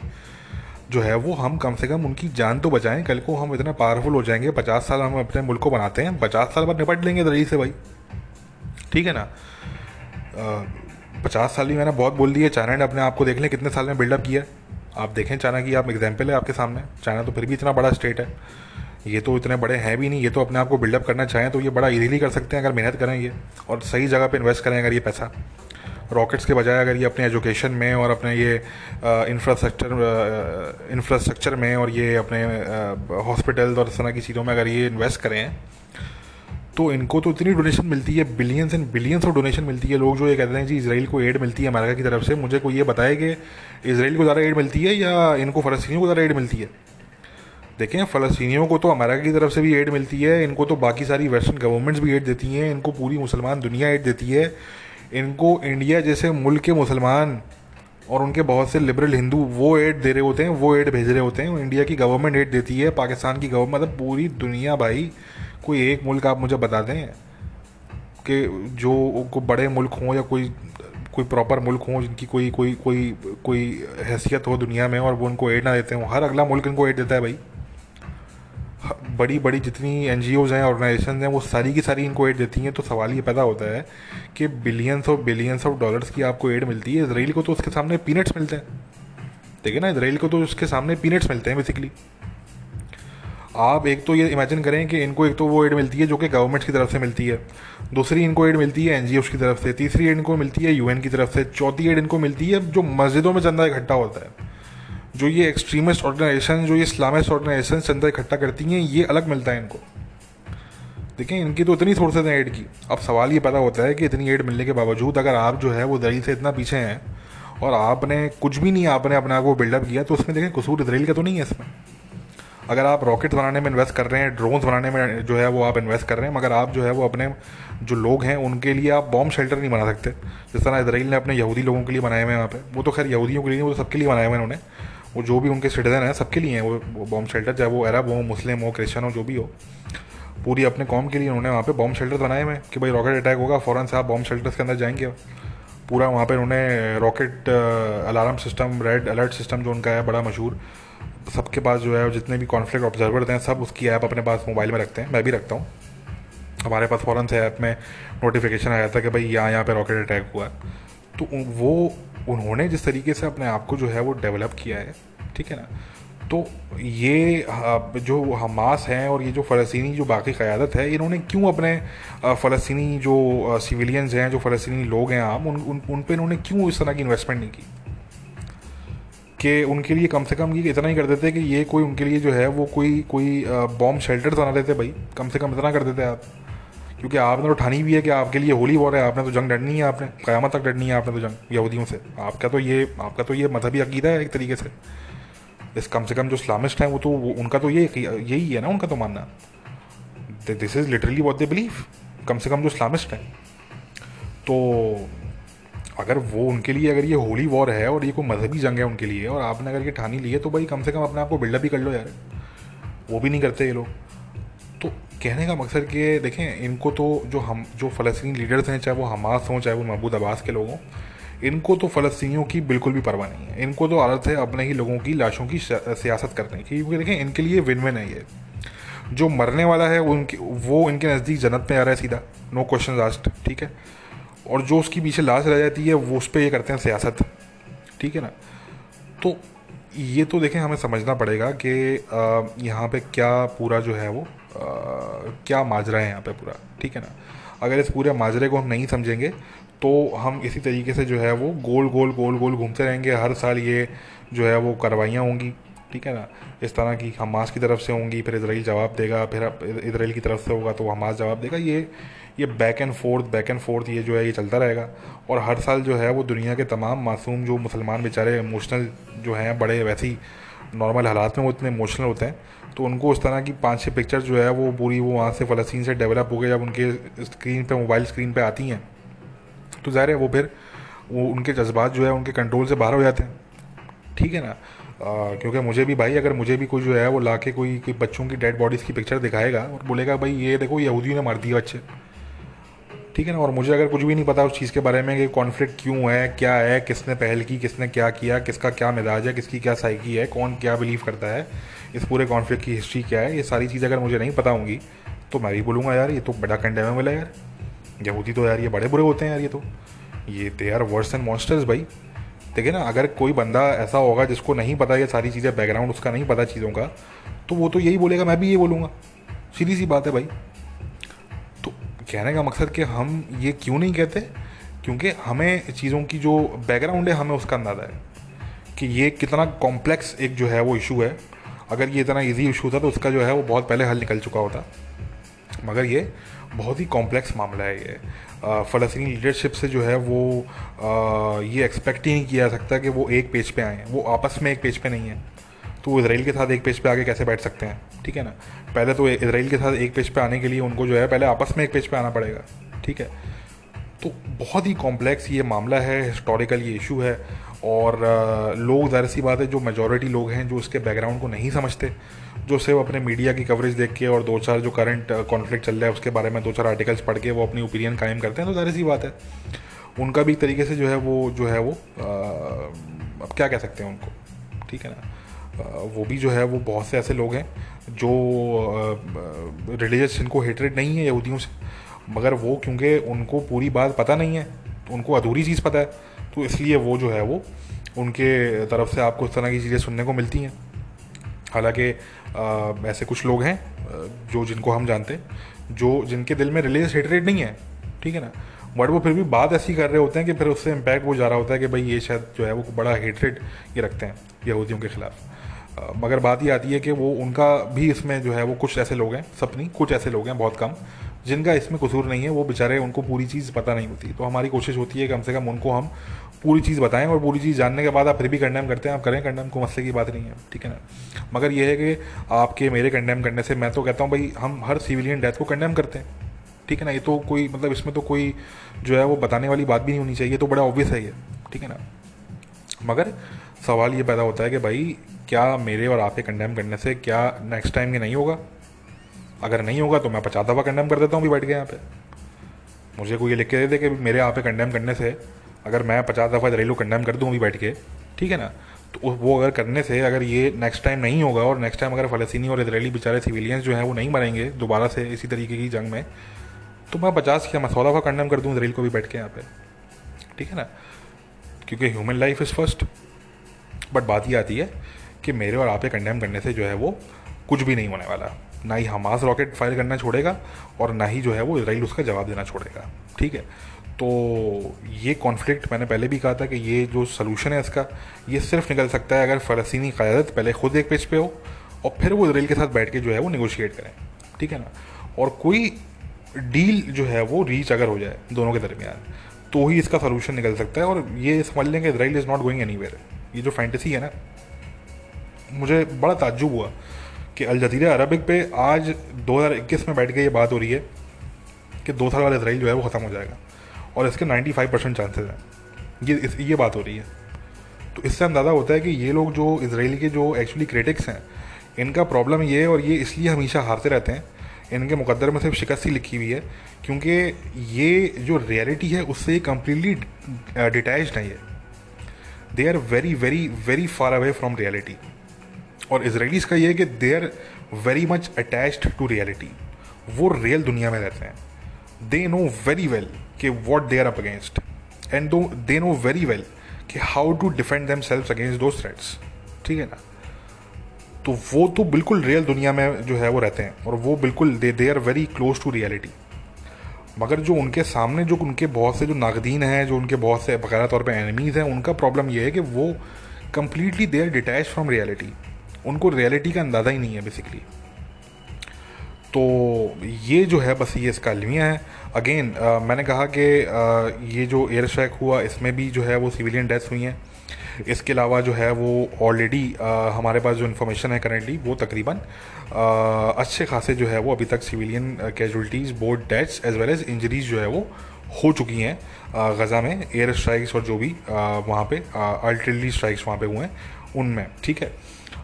जो है वो हम कम से कम उनकी जान तो बचाएँ। कल को हम इतना पावरफुल हो जाएँगे। पचास साल हम अपने मुल्क को बनाते हैं। पचास साल बाद निपट लेंगे दरी से भाई। ठीक है ना? पचास साल भी मैंने बहुत बोल दिया चाइना ने अपने आप को देख लें कितने साल में बिल्डअप किया। आप देखें चाइना की, आप एग्ज़ाम्पल है आपके सामने। चाइना तो फिर भी इतना बड़ा स्टेट है। ये तो इतने बड़े हैं भी नहीं। ये तो अपने आप को बिल्डअप करना चाहें तो ये बड़ा इजीली कर सकते हैं अगर मेहनत करें ये। और सही जगह पे इन्वेस्ट करें अगर ये पैसा। रॉकेट्स के बजाय अगर ये अपने एजुकेशन में और अपने ये इंफ्रास्ट्रक्चर इंफ्रास्ट्रक्चर में और ये अपने हॉस्पिटल और इस तरह की चीज़ों में अगर ये इन्वेस्ट करें तो इनको तो इतनी डोनेशन मिलती है billions and billions of donation मिलती है। लोग जो ये कहते हैं, जी, इसराइल को एड मिलती है अमेरिका की तरफ़ से, मुझे कोई ये बताए कि इसराइल को ज़्यादा एड मिलती है या इनको फ़लस्तीनियों को ज़्यादा एड मिलती है? देखें, फ़लस्तीनियों को तो अमेरिका की तरफ़ से भी एड मिलती है, इनको तो बाकी सारी वेस्टर्न गवर्नमेंट्स भी एड देती हैं, इनको पूरी मुसलमान दुनिया एड देती है। इनको इंडिया जैसे मुल्क के मुसलमान और उनके बहुत से लिबरल हिंदू वो एड दे रहे होते हैं, वो एड भेज रहे होते हैं। इंडिया की गवर्नमेंट एड देती है, पाकिस्तान की गवर्नमेंट मतलब पूरी दुनिया भाई, कोई एक मुल्क आप मुझे बता दें कि जो को बड़े मुल्क हों या कोई कोई प्रॉपर मुल्क हों, जिनकी कोई कोई कोई कोई हैसियत हो दुनिया में और वो उनको एड ना देते हों। हर अगला मुल्क इनको एड देता है भाई। बड़ी बड़ी जितनी एन जी ओज हैं ऑर्गेनाइजेशन हैं, वो सारी की सारी इनको एड देती हैं। तो सवाल ये पैदा होता है कि billions of billions of dollars की आपको एड मिलती है? इसराइल को तो उसके सामने पीनट्स मिलते हैं। ठीक है ना? इसराइल को तो उसके सामने पीनट्स मिलते हैं बेसिकली आप एक तो ये इमेजिन करें कि इनको एक तो वो एड मिलती है जो कि गवर्नमेंट की तरफ़ से मिलती है। दूसरी इनको एड मिलती है एन की तरफ़ से। तीसरी एड इनको मिलती है यूएन की तरफ़ से। चौथी एड इनको मिलती है जो मस्जिदों में चंदा इकट्ठा होता है। जो ये एक्सट्रीमिस्ट ऑर्गेनाइजेशन जो ये इस्लामिस्ट ऑर्गेनाइजेशन चंदा इकट्ठा करती हैं, ये अलग मिलता है इनको। देखिए, इनकी तो इतनी सोर्सेज हैं एड की। अब सवाल ये पैदा होता है कि इतनी एड मिलने के बावजूद अगर आप जो है वो दलील से इतना पीछे हैं और आपने कुछ भी नहीं, आपने अपने आप को बिल्डअप किया तो उसमें देखें कसूर इसराइल का तो नहीं है इसमें। अगर आप रॉकेट बनाने में इन्वेस्ट कर रहे हैं ड्रोन्स बनाने में जो है वो आप इन्वेस्ट कर रहे हैं, मगर आप जो है वो अपने जो लोग हैं, उनके लिए आप बॉम्ब शेल्टर नहीं बना सकते। जिस तरह इसराइल ने अपने यहूदी लोगों के लिए बनाए हुए हैं वहाँ पर वो तो खैर यहूदियों के लिए वो तो सबके लिए बनाए हुए हैं उन्होंने वो जो भी उनके सिटीजन हैं, सबके लिए हैं, वो बॉम्ब शेल्टर चाहे वो अरब हो मुस्लिम हो क्रिश्चन हो, जो भी हो, पूरी अपने कॉम के लिए उन्होंने वहाँ पे बॉम्ब शेल्टर बनाए हुए कि भाई रॉकेट अटैक होगा, फ़ौरन से आप बॉम्ब शेल्टर्स के अंदर जाएँगे। पूरा वहाँ पे उन्होंने rocket alarm system red alert system जो उनका है, बड़ा मशहूर, सबके पास जो है, जितने भी कॉन्फ्लिक्ट ऑब्जर्वर हैं, सब उसकी ऐप अपने पास मोबाइल में रखते हैं। मैं भी रखता हूँ। हमारे पास फ़ौरन से ऐप में नोटिफिकेशन आ जाता है कि भाई यहाँ यहाँ पर रॉकेट अटैक हुआ है। तो वो उन्होंने जिस तरीके से अपने आप को जो है वो डेवलप किया है ठीक है ना? तो ये जो हमास हैं और ये जो फ़लस्तनी जो बाकी क़्यादत है इन्होंने क्यों अपने फ़लस्तनी जो सिविलियंस हैं जो फ़लस्तनी लोग हैं आम उन उन, उन पर इन्होंने क्यों इस तरह की इन्वेस्टमेंट नहीं की? कि उनके लिए कम से कम ये इतना ही कर देते कि ये कोई उनके लिए जो है वो कोई कोई बॉम्ब शेल्टर बना देते भाई कम से कम इतना कर देते आप। क्योंकि आपने तो ठानी भी है कि आपके लिए होली वॉर है आपने तो जंग लड़नी है आपने क़यामत तक लड़नी है आपने तो जंग यहूदियों से। आपका तो ये आपका तो ये मजहबी अकीदा है एक तरीके से। इस कम से कम जो इस्लामिस्ट हैं वो तो वो, उनका तो ये यही है ना उनका तो मानना। This is literally what they believe कम से कम जो इस्लामिस्ट हैं। तो अगर वो उनके लिए अगर ये होली वॉर है और ये कोई मजहबी जंग है उनके लिए और आपने अगर ये ठानी ली है तो भाई कम से कम अपने आप को बिल्डअप ही कर लो यार। वो भी नहीं करते ये लोग। कहने का मकसद कि देखें, इनको तो जो हम, जो फ़लस्तीनी लीडर्स हैं, चाहे वो हमास हों, चाहे वो महबूद अब्बास के लोग हों, इनको तो फ़लस्तीनियों की बिल्कुल भी परवाह नहीं है। इनको तो आदत है अपने ही लोगों की लाशों की सियासत करने की। क्योंकि देखें, इनके लिए विन विन है ये। जो मरने वाला है उनकी, वो इनके नज़दीक जन्नत में आ रहा है सीधा। नो क्वेश्चन लास्ट ठीक है? और जो उसकी पीछे लाश रह जाती है, वो उस पर ये करते हैं सियासत। ठीक है ना? तो ये तो देखें, हमें समझना पड़ेगा कि यहाँ पे क्या पूरा जो है वो क्या माजरा है यहाँ पे पूरा? ठीक है ना? अगर इस पूरे माजरे को हम नहीं समझेंगे तो हम इसी तरीके से जो है वो गोल गोल गोल गोल घूमते रहेंगे। हर साल ये जो है वो कार्रवाइयाँ होंगी, ठीक है ना? इस तरह की हमास की तरफ़ से होंगी, फिर इसराइल जवाब देगा, फिर इसराइल की तरफ़ से होगा तो हमास जवाब देगा। ये ये back and forth back and forth ये जो है, ये चलता रहेगा। और हर साल जो है वो दुनिया के तमाम मासूम जो मुसलमान बेचारे इमोशनल जो हैं, बड़े वैसी नॉर्मल हालात में वो इतने इमोशनल होते हैं तो उनको उस तरह की पाँच छः पिक्चर जो है वो पूरी वो वहाँ से फ़लस्तीन से डेवलप हो गए जब उनके स्क्रीन पर मोबाइल स्क्रीन पर आती हैं। तो ज़ाहिर है वो फिर वो उनके जज्बात जो है, उनके कंट्रोल से बाहर हो जाते हैं। ठीक है ना? क्योंकि मुझे भी भाई, अगर मुझे भी कोई जो है वो ला के कोई कोई बच्चों की डेड बॉडीज़ की पिक्चर दिखाएगा और बोलेगा, भाई ये देखो, यहूदियों ने मार दिया बच्चे। ठीक है ना? और मुझे अगर कुछ भी नहीं पता उस चीज़ के बारे में कि कॉन्फ्लिक्ट क्यों है, क्या है, किसने पहल की, किसने क्या किया, किसका क्या मिजाज है, किसकी क्या साइकी है, कौन क्या बिलीव करता है, इस पूरे कॉन्फ्लिक्ट की हिस्ट्री क्या है, ये सारी चीज़ें अगर मुझे नहीं पता होंगी तो मैं भी बोलूँगा, यार, ये तो बड़ा कंडेमेबल है यार। यहूदी तो यार ये बड़े बुरे होते हैं यार ये तो। ये they are worse and monsters भाई। देखिए ना? अगर कोई बंदा ऐसा होगा जिसको नहीं पता ये सारी चीज़ें बैकग्राउंड उसका नहीं पता चीज़ों का तो वो तो यही बोलेगा, मैं भी ये बोलूँगा। सीधी सी बात है भाई। कहने का मकसद कि हम ये क्यों नहीं कहते? क्योंकि हमें चीज़ों की जो बैकग्राउंड है हमें उसका अंदाज़ा है कि ये कितना कॉम्प्लेक्स एक जो है वो इशू है। अगर ये इतना ईजी इशू था तो उसका जो है वो बहुत पहले हल निकल चुका होता। मगर ये बहुत ही कॉम्प्लेक्स मामला है ये। फ़लस्तनी लीडरशिप से जो है वो आ, ये एक्सपेक्ट ही नहीं किया जा सकता कि वो एक पेज पे आए। वो आपस में एक पेज पे नहीं है। तो वो इसराइल के साथ एक पेज पे आके कैसे बैठ सकते हैं? ठीक है ना? पहले तो इसराइल के साथ एक पेज पे आने के लिए उनको जो है, पहले आपस में एक पेज पे आना पड़ेगा। ठीक है? तो बहुत ही कॉम्प्लेक्स ये मामला है हिस्टोरिकल ये इशू है और लोग ज़ाहिर सी बात है, जो मेजोरिटी लोग हैं, जो इसके बैकग्राउंड को नहीं समझते, जो सिर्फ़ अपने मीडिया की कवरेज देख के और दो चार जो करंट कॉन्फ्लिक्ट चल रहा है, उसके बारे में दो चार आर्टिकल्स पढ़ के वो अपनी ओपिनियन कायम करते हैं तो ज़ाहिर सी बात है। उनका भी एक तरीके से जो है वो, जो है वो अब क्या कह सकते हैं उनको? ठीक है ना? वो भी जो है, वो बहुत से ऐसे लोग हैं जो रिलीजियस जिनको हेटरेड नहीं है यहूदियों से, मगर वो क्योंकि उनको पूरी बात पता नहीं है, उनको अधूरी चीज़ पता है तो इसलिए वो जो है, वो उनके तरफ़ से आपको इस तरह की चीज़ें सुनने को मिलती हैं। हालाँकि ऐसे कुछ लोग हैं जो जिनको हम जानते हैं, जो जिनके दिल में रिलीजियस हेटरेड नहीं है, ठीक है ना? बट वो फिर भी बात ऐसी कर रहे होते हैं कि फिर उससे इम्पैक्ट वो जा रहा होता है कि भाई ये शायद जो है, वो बड़ा हेटरेड ये रखते हैं यहूदियों के ख़िलाफ़। मगर बात ये आती है कि वो, उनका भी इसमें जो है वो कुछ ऐसे लोग हैं, सपनी, कुछ ऐसे लोग हैं बहुत कम, जिनका इसमें कसूर नहीं है, वो बेचारे उनको पूरी चीज़ पता नहीं होती। तो हमारी कोशिश होती है कम से कम उनको हम पूरी चीज़ बताएँ और पूरी चीज़ जानने के बाद आप फिर भी कंडेम करते हैं। आप करें कंडेम को मसले की बात नहीं है, ठीक है ना? मगर ये है कि आपके मेरे कंडेम करने से मैं तो कहता हूँ, भाई, हम हर सिविलियन डेथ को कंडेम करते हैं, ठीक है ना? ये तो कोई मतलब इसमें तो कोई जो है वो बताने वाली बात भी नहीं होनी चाहिए तो बड़ा ऑब्वियस है ये, ठीक है ना? मगर सवाल ये पैदा होता है कि भाई क्या मेरे और आपके कंडेम करने से क्या नेक्स्ट टाइम ये नहीं होगा? अगर नहीं होगा तो मैं पचास दफ़ा कंडेम कर देता हूँ भी बैठ के यहाँ पे। मुझे कोई ये लिख के दे दे कि मेरे यहाँ पे कंडेम करने से अगर मैं पचास दफ़ा को कंडेम कर दूँ अभी बैठ के, ठीक है ना? तो वो अगर करने से अगर ये नेक्स्ट टाइम नहीं होगा और नेक्स्ट टाइम अगर फ़लस्तीनी और इसराइली बेचारे सिविलियंस जो हैं वो नहीं मरेंगे दोबारा से इसी तरीके की जंग में तो मैं पचास क्या मैं सौ दफ़ा कंडेम कर दूँ इसराइल को भी बैठ के यहाँ पे। ठीक है ना? क्योंकि human life is first but बात ये आती है कि मेरे और आप कंडेम करने से जो है वो कुछ भी नहीं होने वाला। ना ही हमास रॉकेट फायर करना छोड़ेगा और ना ही जो है वो इसराइल उसका जवाब देना छोड़ेगा। ठीक है? तो ये कॉन्फ्लिक्ट मैंने पहले भी कहा था कि ये जो सोलूशन है इसका, ये सिर्फ़ निकल सकता है अगर फ़लस्तनी क़्यादत पहले खुद एक पेज पे हो और फिर वो इसराइल के साथ बैठ के जो है वो निगोशिएट करें। ठीक है ना? और कोई डील जो है वो रीच अगर हो जाए दोनों के दरमियान तो ही इसका सोलूशन निकल सकता है और ये समझ लें कि Israel is not going any ये जो फैंटेसी है ना मुझे बड़ा ताज्जुब हुआ कि अल जजीरा अरबिक पे आज 2021 में बैठ के ये बात हो रही है कि दो साल बाद इसराइल जो है वो ख़त्म हो जाएगा और इसके 95 परसेंट चांसेज हैं। ये इस, ये बात हो रही है। तो इससे अंदाज़ा होता है कि ये लोग जो इसराइल के जो एक्चुअली क्रिटिक्स हैं इनका प्रॉब्लम ये है और ये इसलिए हमेशा हारते रहते हैं इनके मुकद्दर में सिर्फ़ शिकस्त ही लिखी हुई है क्योंकि ये जो रियलिटी है उससे कम्प्लीटली डिटैच नहीं है they are very very very far away from reality और इसराइलीज का ये है कि they are very much attached to reality वो रियल दुनिया में रहते हैं। दे नो वेरी वेल कि what they are up against and though they know very well कि how to defend them self against those threats ठीक है ना? तो वो तो बिल्कुल रियल दुनिया में जो है वो रहते हैं। और वो बिल्कुल they they are very close to reality मगर जो उनके सामने जो उनके बहुत से जो नागदीन हैं, जो उनके बहुत से बकायदा तौर पर एनिमीज़ हैं, उनका प्रॉब्लम ये है कि वो completely they are detach from reality उनको रियलिटी का अंदाज़ा ही नहीं है बेसिकली तो ये जो है, बस ये इसका अलमिया है. अगेन मैंने कहा कि ये जो एयर स्ट्राइक हुआ, इसमें भी जो है वो सिविलियन डेथ्स हुई हैं. इसके अलावा जो है वो ऑलरेडी हमारे पास जो इन्फॉर्मेशन है करेंटली वो तकरीबन अच्छे खासे जो है वो अभी तक civilian casualties both deaths as well as injuries जो है वो हो चुकी हैं गज़ा में. एयर स्ट्राइक्स और जो भी वहाँ पे अल्टरली स्ट्राइक्स वहाँ पे हुए हैं, उनमें. ठीक है?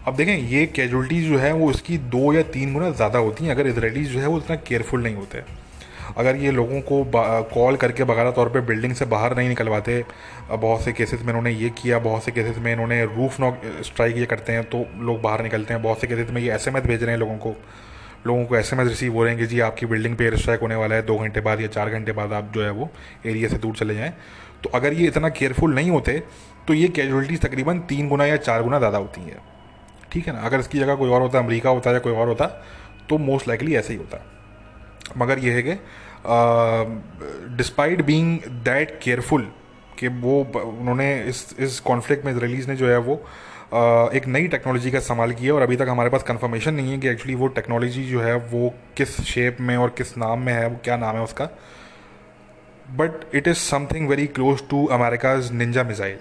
अब देखें, ये कैजुअलिटीज़ जो है, वो इसकी दो या तीन गुना ज़्यादा होती हैं। अगर इसराइलीज जो है, वो इतना केयरफुल नहीं होते। अगर ये लोगों को कॉल करके बकायदा तौर पे बिल्डिंग से बाहर नहीं निकलवाते बहुत से केसेस में इन्होंने ये किया, बहुत से केसेस में इन्होंने रूफ नॉक स्ट्राइक ये करते हैं तो लोग बाहर निकलते हैं। बहुत से केसेस में ये एसएमएस भेज रहे हैं लोगों को। लोगों को एसएमएस रिसीव हो रहे हैं कि जी, आपकी बिल्डिंग पे एयर स्ट्राइक होने वाला है, दो घंटे बाद या चार घंटे बाद आप जो है वो एरिया से दूर चले जाएँ। तो अगर ये इतना केयरफुल नहीं होते तो ये कैजुअलिटीज़ तकरीबन तीन गुना या चार गुना ज़्यादा होती हैं। ठीक है ना, अगर इसकी जगह कोई और होता, अमेरिका होता या कोई और होता तो मोस्ट लाइकली ऐसे ही होता। मगर यह है कि डिस्पाइट बीइंग दैट केयरफुल कि वो उन्होंने इस इस कॉन्फ्लिक्ट में इसराइलीज़ ने जो है वो एक नई टेक्नोलॉजी का इस्तेमाल किया और अभी तक हमारे पास कंफर्मेशन नहीं है कि एक्चुअली वो टेक्नोलॉजी जो है वो किस शेप में और किस नाम में है, वो क्या नाम है उसका। But it is something very close to America's ninja missile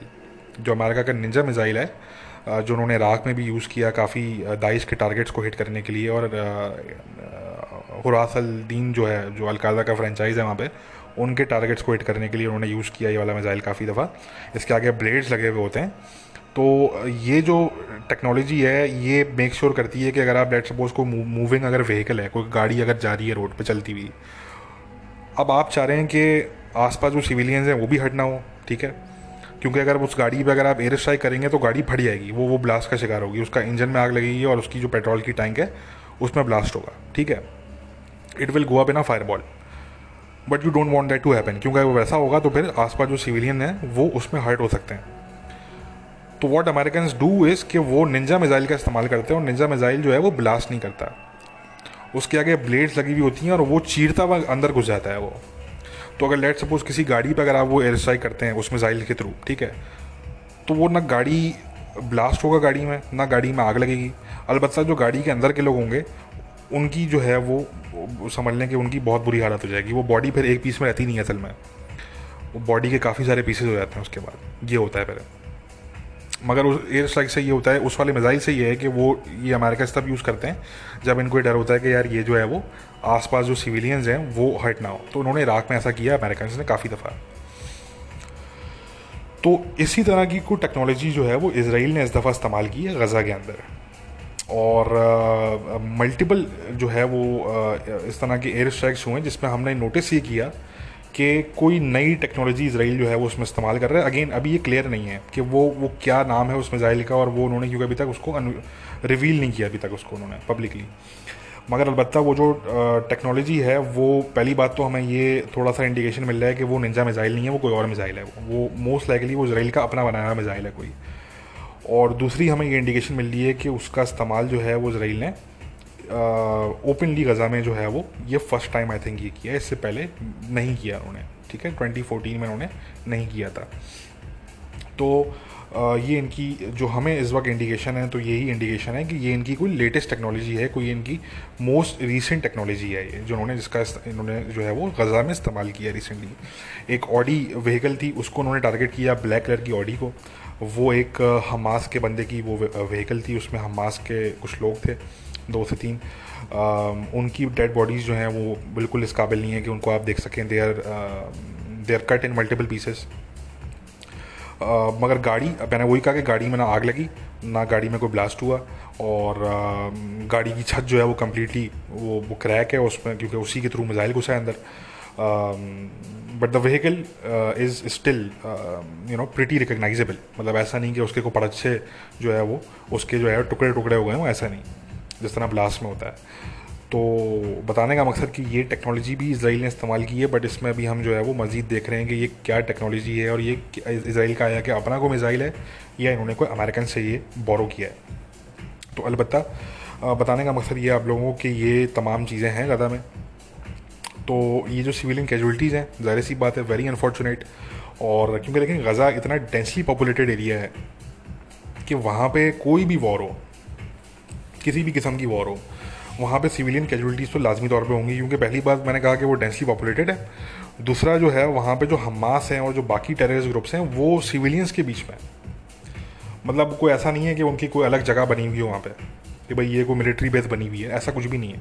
जो अमेरिका का निंजा मिज़ाइल है जो उन्होंने इराक में भी यूज़ किया काफ़ी दाइश के टारगेट्स को हिट करने के लिए और हुरासल दीन जो है, जो अलकायदा का फ्रेंचाइज़ है वहाँ पे, उनके टारगेट्स को हिट करने के लिए उन्होंने यूज़ किया ये वाला मिज़ाइल काफ़ी दफ़ा। इसके आगे ब्लेड्स लगे हुए होते हैं। तो ये जो टेक्नोलॉजी है, ये मेक श्योर करती है कि अगर आप लेट सपोज़ को मूविंग अगर व्हीकल है, कोई गाड़ी अगर जा रही है रोड पे चलती हुई, अब आप चाह रहे हैं कि आसपास जो सिविलियंस हैं वो भी हटना हो, ठीक है? क्योंकि अगर उस गाड़ी पर अगर आप एयर स्ट्राइक करेंगे तो गाड़ी फट जाएगी। वो वो ब्लास्ट का शिकार होगी। उसका इंजन में आग लगेगी और उसकी जो पेट्रोल की टैंक है, उसमें ब्लास्ट होगा। ठीक है? It will go up in a fireball but you don't want that to happen क्योंकि अगर वैसा होगा तो फिर आसपास जो सिविलियन है, वो उसमें हर्ट हो सकते हैं। तो वॉट अमेरिकन डू इज़ कि वो निंजा मिज़ाइल का इस्तेमाल करते हैं और निंजा मिज़ाइल जो है वो ब्लास्ट नहीं करता। उसके आगे ब्लेड्स लगी हुई होती हैं और वो चीरता हुआ अंदर घुस जाता है वो। तो अगर लेट सपोज़ किसी गाड़ी पर अगर आप वो एयर स्ट्राइक करते हैं उस मिज़ाइल के थ्रू ठीक है? तो वो ना गाड़ी ब्लास्ट होगा गाड़ी में, ना गाड़ी में आग लगेगी। अलबत् जो गाड़ी के अंदर के लोग होंगे, उनकी जो है वो समझ लें कि उनकी बहुत बुरी हालत हो जाएगी। वो बॉडी फिर एक पीस में रहती नहीं है असल में। वो बॉडी के काफ़ी सारे पीसेज हो जाते हैं उसके बाद। ये होता है फिर मगर उस एयर स्ट्राइक से ये होता है, उस वाले मिज़ाइल से ये है कि वो, ये अमेरिका तब यूज़ करते हैं। जब इनको डर होता है कि यार ये जो है वो, आसपास जो सिविलियंस हैं, वो हट ना हो। तो उन्होंने इराक में ऐसा किया अमेरिकन ने काफ़ी दफ़ा। तो इसी तरह की कोई टेक्नोलॉजी जो है वो इसराइल ने इस दफ़ा इस्तेमाल की है गज़ा के अंदर। और मल्टीपल जो है वो इस तरह के एयर स्ट्राइक्स हुए जिसमें हमने नोटिस ये किया कि कोई नई टेक्नोलॉजी इसराइल जो है वो उसमें इस्तेमाल कर रहा है। अगेन अभी ये क्लियर नहीं है कि वो वो क्या नाम है उस मिज़ाइल का और वो उन्होंने क्योंकि अभी तक उसको रिवील नहीं किया अभी तक उसको उन्होंने पब्लिकली मगर अलबत्त वो जो टेक्नोलॉजी है, वो पहली बात तो हमें ये थोड़ा सा इंडिकेशन मिल रहा है कि वो निंजा मिज़ाइल नहीं है, वो कोई और मिज़ाइल है वो। मोस्ट लाइकली वो इसराइल का अपना बनाया मिज़ाइल है कोई। और दूसरी हमें ये इंडिकेशन मिल रही है कि उसका इस्तेमाल जो है वो इसराइल ने ओपनली गज़ा में जो है वो ये फ़र्स्ट टाइम आई थिंक ये किया इससे पहले नहीं किया उन्होंने ठीक है? 2014 में उन्होंने नहीं किया था। तो आ, ये इनकी जो हमें इस वक्त इंडिकेशन है तो यही इंडिकेशन है कि ये इनकी कोई लेटेस्ट टेक्नोलॉजी है कोई इनकी मोस्ट रीसेंट टेक्नोलॉजी है ये जो उन्होंने जिसका इन्होंने जो है वो गज़ा में इस्तेमाल किया रिसेंटली एक ऑडी व्हीकल थी उसको उन्होंने टारगेट किया ब्लैक कलर की ऑडी को। वो एक हमास के बंदे की वो व्हीकल थी उसमें हमास के कुछ लोग थे। दो से तीन। उनकी डेड बॉडीज़ जो हैं वो बिल्कुल इस काबिल नहीं है कि उनको आप देख सकें। They are they are cut in multiple pieces मगर गाड़ी, मैंने वही कहा कि गाड़ी में ना आग लगी, ना गाड़ी में कोई ब्लास्ट हुआ और गाड़ी की छत जो है वो कम्प्लीटली वो वो क्रैक है, उसमें क्योंकि उसी के थ्रू मिज़ाइल घुसा है अंदर। But the vehicle is still you know pretty recognisable मतलब ऐसा नहीं कि उसके को पड़च्छे जो है वो, उसके जो है टुकड़े टुकड़े हो गए हैं, ऐसा नहीं। जिस तरह ब्लास्ट में होता है। तो बताने का मकसद कि ये टेक्नोलॉजी भी इसराइल ने इस्तेमाल की है बट इसमें अभी हम जो है वो मज़ीद देख रहे हैं कि ये क्या टेक्नोलॉजी है और ये इसराइल का आया कि अपना को मिज़ाइल है या इन्होंने कोई अमेरिकन से ये बोरो किया है। तो अलबत् बताने का मकसद ये आप लोगों को कि ये तमाम चीज़ें हैं गदा में। तो ये जो सिविलियन कैजुअलिटीज़ हैं, ज़ाहिर सी बात है वेरी अनफॉर्चुनेट और क्योंकि लेकिन गज़ा इतना डेंसली पॉपुलेटेड एरिया है कि वहाँ पे कोई भी वॉर हो किसी भी किस्म की वॉर हो, वहाँ पे सिविलियन कैजुअलिटीज़ तो लाजमी तौर पे होंगी, क्योंकि पहली बात मैंने कहा कि वो डेंसली पॉपुलेटेड है। दूसरा जो है, वहाँ पे जो हमास हैं और जो बाकी टेररिस्ट ग्रुप्स हैं, वो सिविलियंस के बीच में मतलब कोई ऐसा नहीं है कि उनकी कोई अलग जगह बनी हुई हो वहाँ पर कि भाई ये कोई मिलिट्री बेस बनी हुई है, ऐसा कुछ भी नहीं है।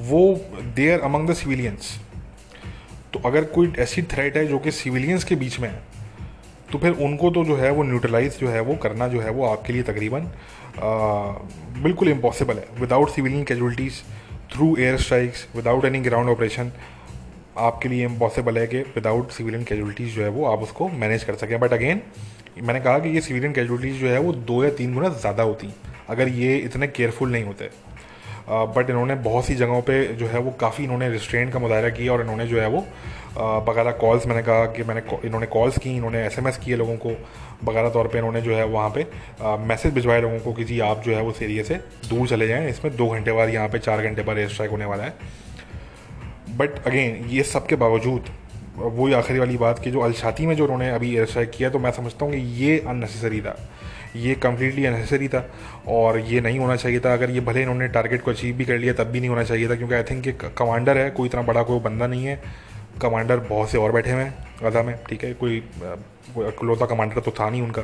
वो देयर अमंग द सिविलियंस तो अगर कोई ऐसी थ्रेट है जो कि सिविलियंस के बीच में है तो फिर उनको तो जो है वो न्यूट्रलाइज जो है, वो करना जो है वो आपके लिए तकरीबन बिल्कुल इम्पॉसिबल है. Without civilian casualties through air strikes without any ground operation आपके लिए इम्पॉसिबल है कि विदाउट सिविलियन कैजुअलिटीज़ जो है वो आप उसको मैनेज कर सकें. बट अगेन मैंने कहा कि ये सिविलियन कैजुअलिटीज़ जो है वो दो या तीन गुना ज़्यादा होती अगर ये इतने केयरफुल नहीं होते बट इन्होंने बहुत सी जगहों पे जो है वो काफ़ी इन्होंने रिस्ट्रेंट का मुजाहरा किया और इन्होंने जो है वो बकायदा कॉल्स मैंने कहा कि मैंने इन्होंने कॉल्स की, इन्होंने एसएमएस किए लोगों को, बकायदा तौर पे इन्होंने जो है वहाँ पे मैसेज भिजवाए लोगों को कि जी आप जो है उस एरिए से दूर चले जाएँ, इसमें दो घंटे बाद यहाँ पे चार घंटे बाद एयर स्ट्राइक होने वाला है। बट अगेन ये सब के बावजूद वही आखिरी वाली बात कि जो अलशाती में जो उन्होंने अभी एयर स्ट्राइक किया तो मैं समझता हूँ कि ये अननेसेसरी था। ये कम्प्लीटली अननेसेसरी था और ये नहीं होना चाहिए था। अगर ये भले इन्होंने टारगेट को अचीव भी कर लिया, तब भी नहीं होना चाहिए था, क्योंकि आई थिंक ये कमांडर है, कोई इतना बड़ा कोई बंदा नहीं है। कमांडर बहुत से और बैठे हुए हैं गजा में, ठीक है, कोई अकलौता कमांडर तो था नहीं उनका।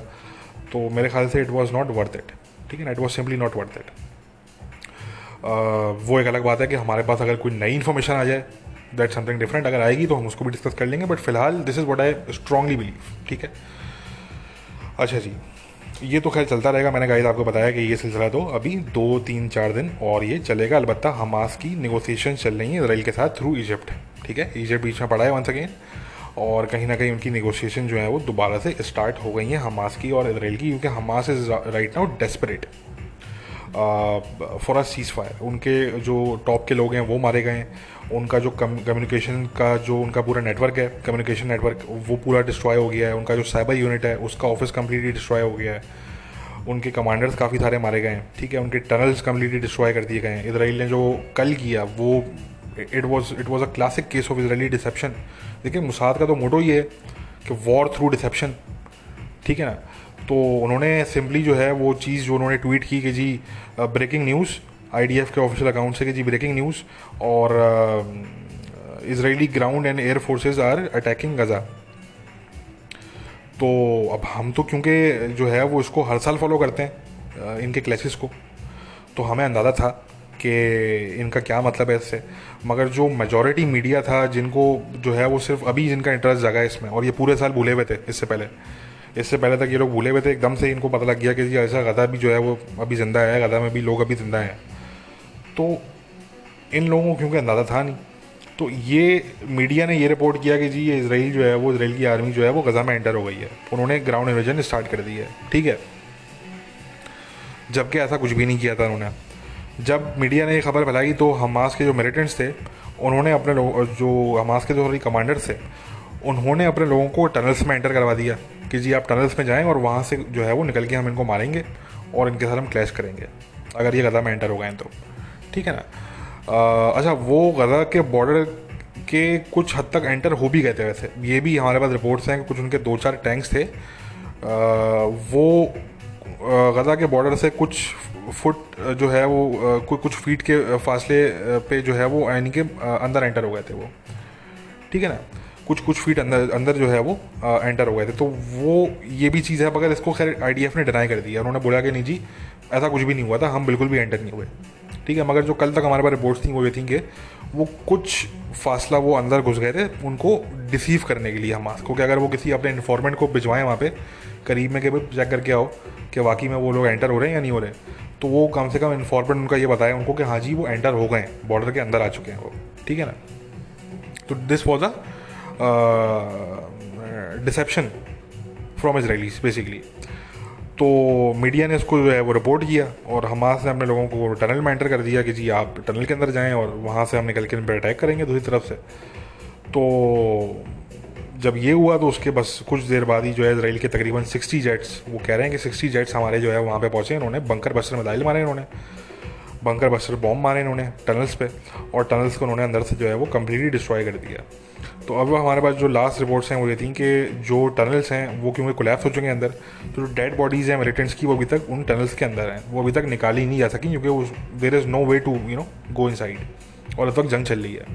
तो मेरे ख्याल से it was not worth it ठीक है ना it was simply not worth it वो एक अलग बात है कि हमारे पास अगर कोई नई इन्फॉर्मेशन आ जाए दैट समथिंग डिफरेंट अगर आएगी तो हम उसको भी डिस्कस कर लेंगे बट फ़िलहाल this is what I strongly believe ठीक है। अच्छा जी। ये तो खैर चलता रहेगा, मैंने गाइड आपको बताया कि ये सिलसिला तो अभी दो, तीन, चार दिन और ये चलेगा। अलबत्त हमास की नेगोशिएशन चल रही है इसराइल के साथ थ्रू इजिप्ट ठीक है? इजिप्ट बीच में पड़ा है वंस अगेन और कहीं ना कहीं उनकी नेगोशिएशन जो है वो दोबारा से स्टार्ट हो गई हैं हमास की और इसराइल की, क्योंकि Hamas is right now desperate for a ceasefire उनके जो टॉप के लोग हैं वो मारे गए हैं। उनका जो कम्युनिकेशन का जो उनका पूरा नेटवर्क है कम्युनिकेशन नेटवर्क वो पूरा डिस्ट्रॉय हो गया है। उनका जो साइबर यूनिट है, उसका ऑफ़िस कम्प्लीटली डिस्ट्रॉय हो गया है। उनके कमांडर्स काफ़ी सारे मारे गए हैं, ठीक है? उनके टनल्स कम्प्लीटली डिस्ट्रॉय कर दिए गए हैं। इसराइल ने जो कल किया, वो it was it was a classic case of Israeli deception देखिए मुसाद का तो मोटो ये है कि वॉर थ्रू डिसेप्शन ठीक है ना? तो उन्होंने सिंपली जो है, वो चीज़ जो उन्होंने ट्वीट की कि जी ब्रेकिंग न्यूज़ आईडीएफ के ऑफिशियल अकाउंट से कि जी ब्रेकिंग न्यूज़ और Israeli ground and air forces are attacking Gaza तो अब हम तो क्योंकि जो है वो इसको हर साल फॉलो करते हैं इनके क्लैसेस को तो हमें अंदाज़ा था कि इनका क्या मतलब है इससे। मगर जो मेजॉरिटी मीडिया था, जिनको जो है वो सिर्फ़ अभी जिनका इंटरेस्ट जगा है इसमें, और ये पूरे साल भूले हुए थे इससे पहले। इससे पहले तक ये लोग भूले हुए थे, एकदम से इनको पता लग गया कि ऐसा गदा भी जो है वो अभी ज़िंदा है गदा में भी लोग अभी ज़िंदा हैं। तो इन लोगों को क्योंकि अंदाज़ा था नहीं। तो ये मीडिया ने ये रिपोर्ट किया कि जी, ये इसराइल जो है, वो इसराइल की आर्मी जो है, वो गज़ा में एंटर हो गई है। उन्होंने ग्राउंड इन्वेजन स्टार्ट कर दी है, ठीक है? जबकि ऐसा कुछ भी नहीं किया था उन्होंने। जब मीडिया ने ये खबर फैलाई तो हमास के जो मिलिटेंट्स थे, उन्होंने अपने लोग, जो हमास के जो कमांडर्स थे, उन्होंने अपने लोगों को टनल्स में एंटर करवा दिया कि जी, आप टनल्स में जाएँ और वहाँ से जो है, वो निकल के हम इनको मारेंगे और इनके साथ हम क्लैश करेंगे। अगर ये गज़ा में एंटर हो गए तो। ठीक है ना? आ, अच्छा वो गज़ा के बॉर्डर के कुछ हद तक एंटर हो भी गए थे वैसे। ये भी हमारे पास रिपोर्ट्स हैं कि कुछ उनके दो चार टैंक्स थे। आ, वो गज़ा के बॉर्डर से कुछ फुट जो है वो कुछ कुछ फीट के फासले पे जो है वो यानी के अंदर एंटर हो गए थे वो। ठीक है ना? कुछ कुछ फीट अंदर अंदर जो है वो आ, एंटर हो गए थे। तो वो ये भी चीज़ है मगर इसको खैर आई ने डिनाई कर दिया। उन्होंने बोला कि नहीं जी ऐसा कुछ भी नहीं हुआ था हम बिल्कुल भी एंटर नहीं हुए। ठीक है, मगर जो कल तक हमारे पास रिपोर्ट्स थी, वो ये थी कि वो कुछ फासला वो अंदर घुस गए थे उनको डिसीव करने के लिए हमास क्योंकि अगर वो किसी अपने इन्फॉर्मेंट को भिजवाएँ वहाँ पे, करीब में कि भाई चेक करके आओ कि वाकई में वो लोग एंटर हो रहे हैं या नहीं हो रहे तो वो कम से कम इन्फॉर्मेंट उनका ये बताया उनको कि हाँ जी, वो एंटर हो गए बॉर्डर के अंदर आ चुके हैं वो, ठीक है ना? तो this was a deception from Israelis basically तो मीडिया ने इसको जो है वो रिपोर्ट किया और हमास ने अपने लोगों को टनल में एंटर कर दिया कि जी आप टनल के अंदर जाएँ और वहाँ से हम निकल के इन पर अटैक करेंगे दूसरी तरफ़ से। तो जब ये हुआ तो उसके बस कुछ देर बाद ही जो है इसराइल के तकरीबन 60 जेट्स वो कह रहे हैं कि 60 जेट्स हमारे जो है वहाँ पे पहुँचे इन्होंने। बंकर बस्टर मिसाइल मारे इन्होंने। बंकर बस्टर बॉम्ब मारे इन्होंने टनल्स पे और टनल्स को उन्होंने अंदर से जो है वो कम्प्लीटली डिस्ट्रॉय कर दिया। तो अब हमारे पास जो लास्ट रिपोर्ट्स हैं वो ये थी कि जो टनल्स हैं, वो क्योंकि कोलैप्स हो चुके हैं अंदर? तो जो डेड बॉडीज़ हैं मिलिटेंट्स की, वो अभी तक उन टनल्स के अंदर हैं। वो अभी तक निकाली नहीं जा सकी क्योंकि there is no way to you know go inside और इस वक्त जंग चल रही है।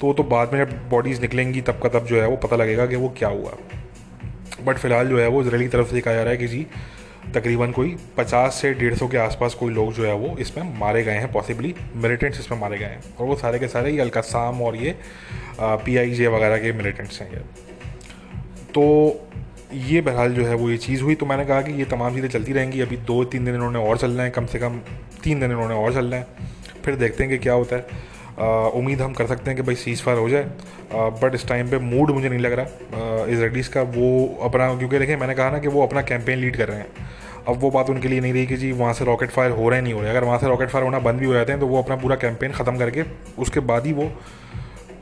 तो तो बाद में जब बॉडीज़ निकलेंगी, तब का तब जो है, वो पता लगेगा कि वो क्या हुआ। बट फ़िलहाल जो है, वो इसराइल की तरफ़ से कहा जा रहा है कि जी तकरीबन कोई 50 से डेढ़ सौ के आसपास कोई लोग जो है वो इसमें मारे गए हैं पॉसिबली मिलिटेंट्स इसमें मारे गए हैं। और वो सारे के सारे ये अलकसाम और ये पी आई जे वगैरह के मिलिटेंट्स हैं ये। तो ये बहरहाल जो है वो ये चीज़ हुई। तो मैंने कहा कि ये तमाम चीज़ें चलती रहेंगी। अभी दो तीन दिन इन्होंने और चलना है, कम से कम तीन दिन इन्होंने और चलना है। फिर देखते हैं कि क्या होता है। उम्मीद हम कर सकते हैं कि भाई सीज़ फायर हो जाए। बट इस टाइम पे मूड मुझे नहीं लग रहा। इसराइलीज़ का वो अपना, क्योंकि देखें, मैंने कहा ना कि वो अपना कैंपेन लीड कर रहे हैं। अब वो बात उनके लिए नहीं रही कि जी वहाँ से रॉकेट फायर हो रहे नहीं हो रहे अगर वहाँ से रॉकेट फायर होना बंद भी हो जाते हैं तो वो अपना पूरा कैंपेन ख़त्म करके उसके बाद ही वो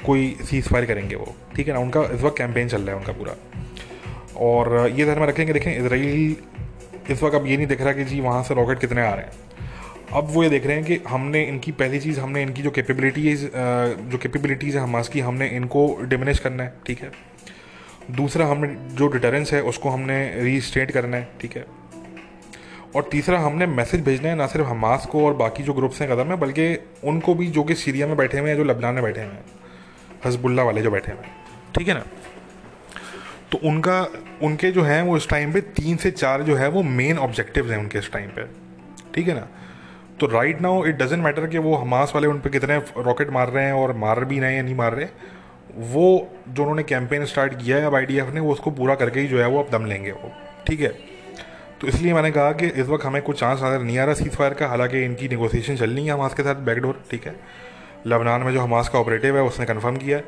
कोई सीज़ फायर करेंगे वो। ठीक है ना? उनका इस वक्त कैंपेन चल रहा है उनका पूरा। और ये ध्यान में रखेंगे, देखें इसराइल इस वक्त अब ये नहीं दिख रहा कि जी वहाँ से रॉकेट कितने आ रहे हैं। अब वो ये देख रहे हैं कि हमने इनकी पहली चीज़, हमने इनकी जो कैपेबिलिटीज़ जो कैपेबिलिटीज़ है हमास की, हमने इनको डिमिनिश करना है, ठीक है? दूसरा, हमने जो डिटरेंस है, उसको हमने रीस्टेट करना है, ठीक है? और तीसरा, हमने मैसेज भेजना है, ना सिर्फ़ हमास को और बाकी जो ग्रुप्स हैं कदम में, बल्कि उनको भी, जो कि सीरिया में बैठे हुए हैं, जो लबनान में बैठे हुए हैं हजबुल्ला वाले जो बैठे हुए हैं, ठीक है ना? तो उनका, उनके जो हैं वो इस टाइम पे तीन से चार जो है वो मेन ऑब्जेक्टिव्स हैं उनके इस टाइम पे, ठीक है ना? तो right now it doesn't matter कि वो हमास वाले उन पर कितने रॉकेट मार रहे हैं और मार भी रहे हैं या नहीं मार रहे, वो जो उन्होंने कैंपेन स्टार्ट किया है अब आईडीएफ ने, वो उसको पूरा करके ही जो है वो अब दम लेंगे वो, ठीक है? तो इसलिए मैंने कहा कि इस वक्त हमें कुछ चांस नज़र नहीं आ रहा सीज फायर का, हालाँकि इनकी निगोसिएशन चल रही है हमास के साथ बैकडोर ठीक है? लबनान में जो हमास का ऑपरेटिव है, उसने कन्फर्म किया है,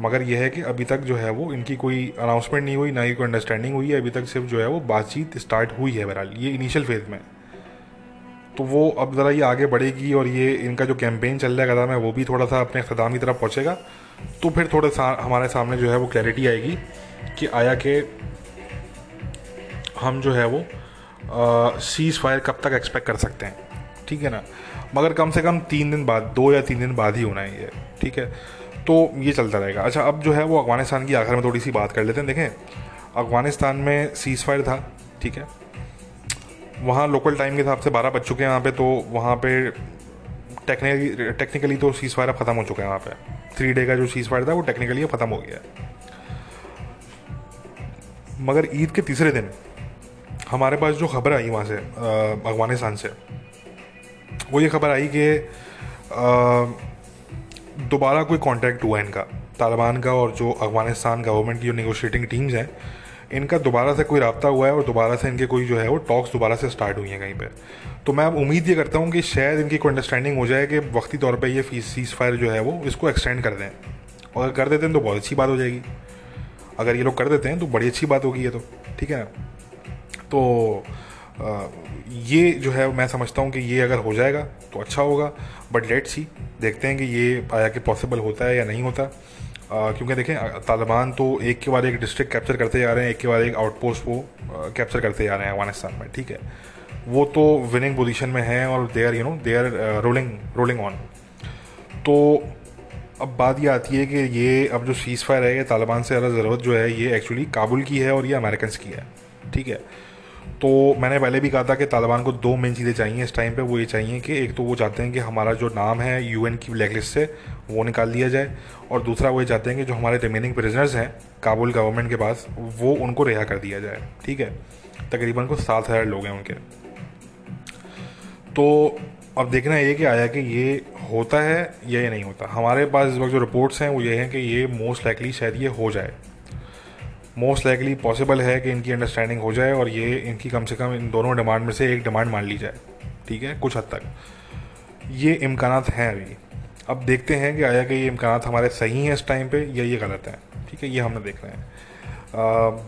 मगर यह है कि अभी तक जो है वो इनकी कोई अनाउंसमेंट नहीं हुई, ना ही कोई अंडरस्टैंडिंग हुई है, अभी तक सिर्फ़ जो है वो बातचीत स्टार्ट हुई है बहरहाल, ये इनिशियल फ़ेज़ में। तो वो अब ज़रा ये आगे बढ़ेगी और ये इनका जो कैंपेन चल रहा है कदम है, वो भी थोड़ा सा अपने अख्ताम की तरफ़ पहुँचेगा। तो फिर थोड़ा सा हमारे सामने जो है वो क्लैरिटी आएगी कि आया कि हम जो है वो सीज़ फायर कब तक एक्सपेक्ट कर सकते हैं। ठीक है ना? मगर कम से कम तीन दिन बाद, दो या तीन दिन बाद ही होना है ये। ठीक है? तो ये चलता रहेगा। अच्छा अब जो है वो अफ़गानिस्तान की आखिर में थोड़ी सी बात कर लेते हैं। देखें, अफ़गानिस्तान में सीज़ फायर था। ठीक है? वहाँ लोकल टाइम के हिसाब से बारह बज चुके हैं वहाँ पे तो वहाँ पे टेक्निकली टेक्निकली तो सीज़ फायर ख़त्म हो चुका है वहाँ पे। थ्री डे का जो सीज़ फायर था, वो टेक्निकली ख़त्म हो गया है। मगर ईद के तीसरे दिन, हमारे पास जो खबर आई वहाँ से अफ़गानिस्तान से, वो ये खबर आई कि दोबारा कोई कांटेक्ट हुआ इनका, तालिबान का और जो अफ़गानिस्तान गवर्नमेंट की जो नेगोशिएटिंग टीम्स हैं इनका दोबारा से कोई रबता हुआ है और दोबारा से इनके कोई जो है वो टॉक्स दोबारा से स्टार्ट हुई हैं कहीं पर तो मैं अब उम्मीद ये करता हूँ कि शायद इनकी कोई अंडरस्टैंडिंग हो जाए कि वक्ती तौर पर ये फ़ीस सीज फायर जो है वो इसको एक्सटेंड कर दें। और अगर कर देते हैं तो बहुत अच्छी बात हो जाएगी। अगर ये लोग कर देते हैं तो बड़ी अच्छी बात होगी ये तो। ठीक है ना? तो आ, ये जो है मैं समझता हूँ कि ये अगर हो जाएगा तो अच्छा होगा। बट लेट सी देखते हैं कि ये आया कि पॉसिबल होता है या नहीं होता। क्योंकि देखें तालिबान तो एक के बाद एक डिस्ट्रिक्ट कैप्चर करते जा रहे हैं, एक के बाद एक आउटपोस्ट वो कैप्चर करते जा रहे हैं अफ़गानिस्तान में, ठीक है? वो तो विनिंग पोजीशन में है और they are you know they are rolling rolling on तो अब बात ये आती है कि ये अब जो सीज़ फायर है, ये तालिबान से ज़्यादा ज़रूरत जो है, ये एक्चुअली काबुल की है और ये अमेरिकन की है, ठीक है? तो मैंने पहले भी कहा था कि तालिबान को दो मेन चीज़ें चाहिए इस टाइम पे, वो ये चाहिए कि एक तो वो चाहते हैं कि हमारा जो नाम है यूएन की ब्लैक लिस्ट से वो निकाल दिया जाए, और दूसरा वो ये चाहते हैं कि जो हमारे रिमेनिंग प्रिजनर्स हैं काबुल गवर्नमेंट के पास, वो उनको रिहा कर दिया जाए, ठीक है? तकरीबन कुछ सात हज़ार लोग हैं उनके। तो अब देखना ये कि आया कि ये होता है या ये नहीं होता। हमारे पास इस वक्त जो रिपोर्ट्स हैं, वो ये हैं कि ये मोस्ट लाइकली शायद ये हो जाए। मोस्ट लाइकली पॉसिबल है कि इनकी अंडरस्टैंडिंग हो जाए और ये इनकी कम से कम इन दोनों डिमांड में से एक डिमांड मान ली जाए, ठीक है? कुछ हद तक। ये इम्कान हैं अभी। अब देखते हैं कि आया कि ये इम्कान हमारे सही हैं इस टाइम पे या ये गलत हैं, ठीक है? ये हमने देख रहे हैं।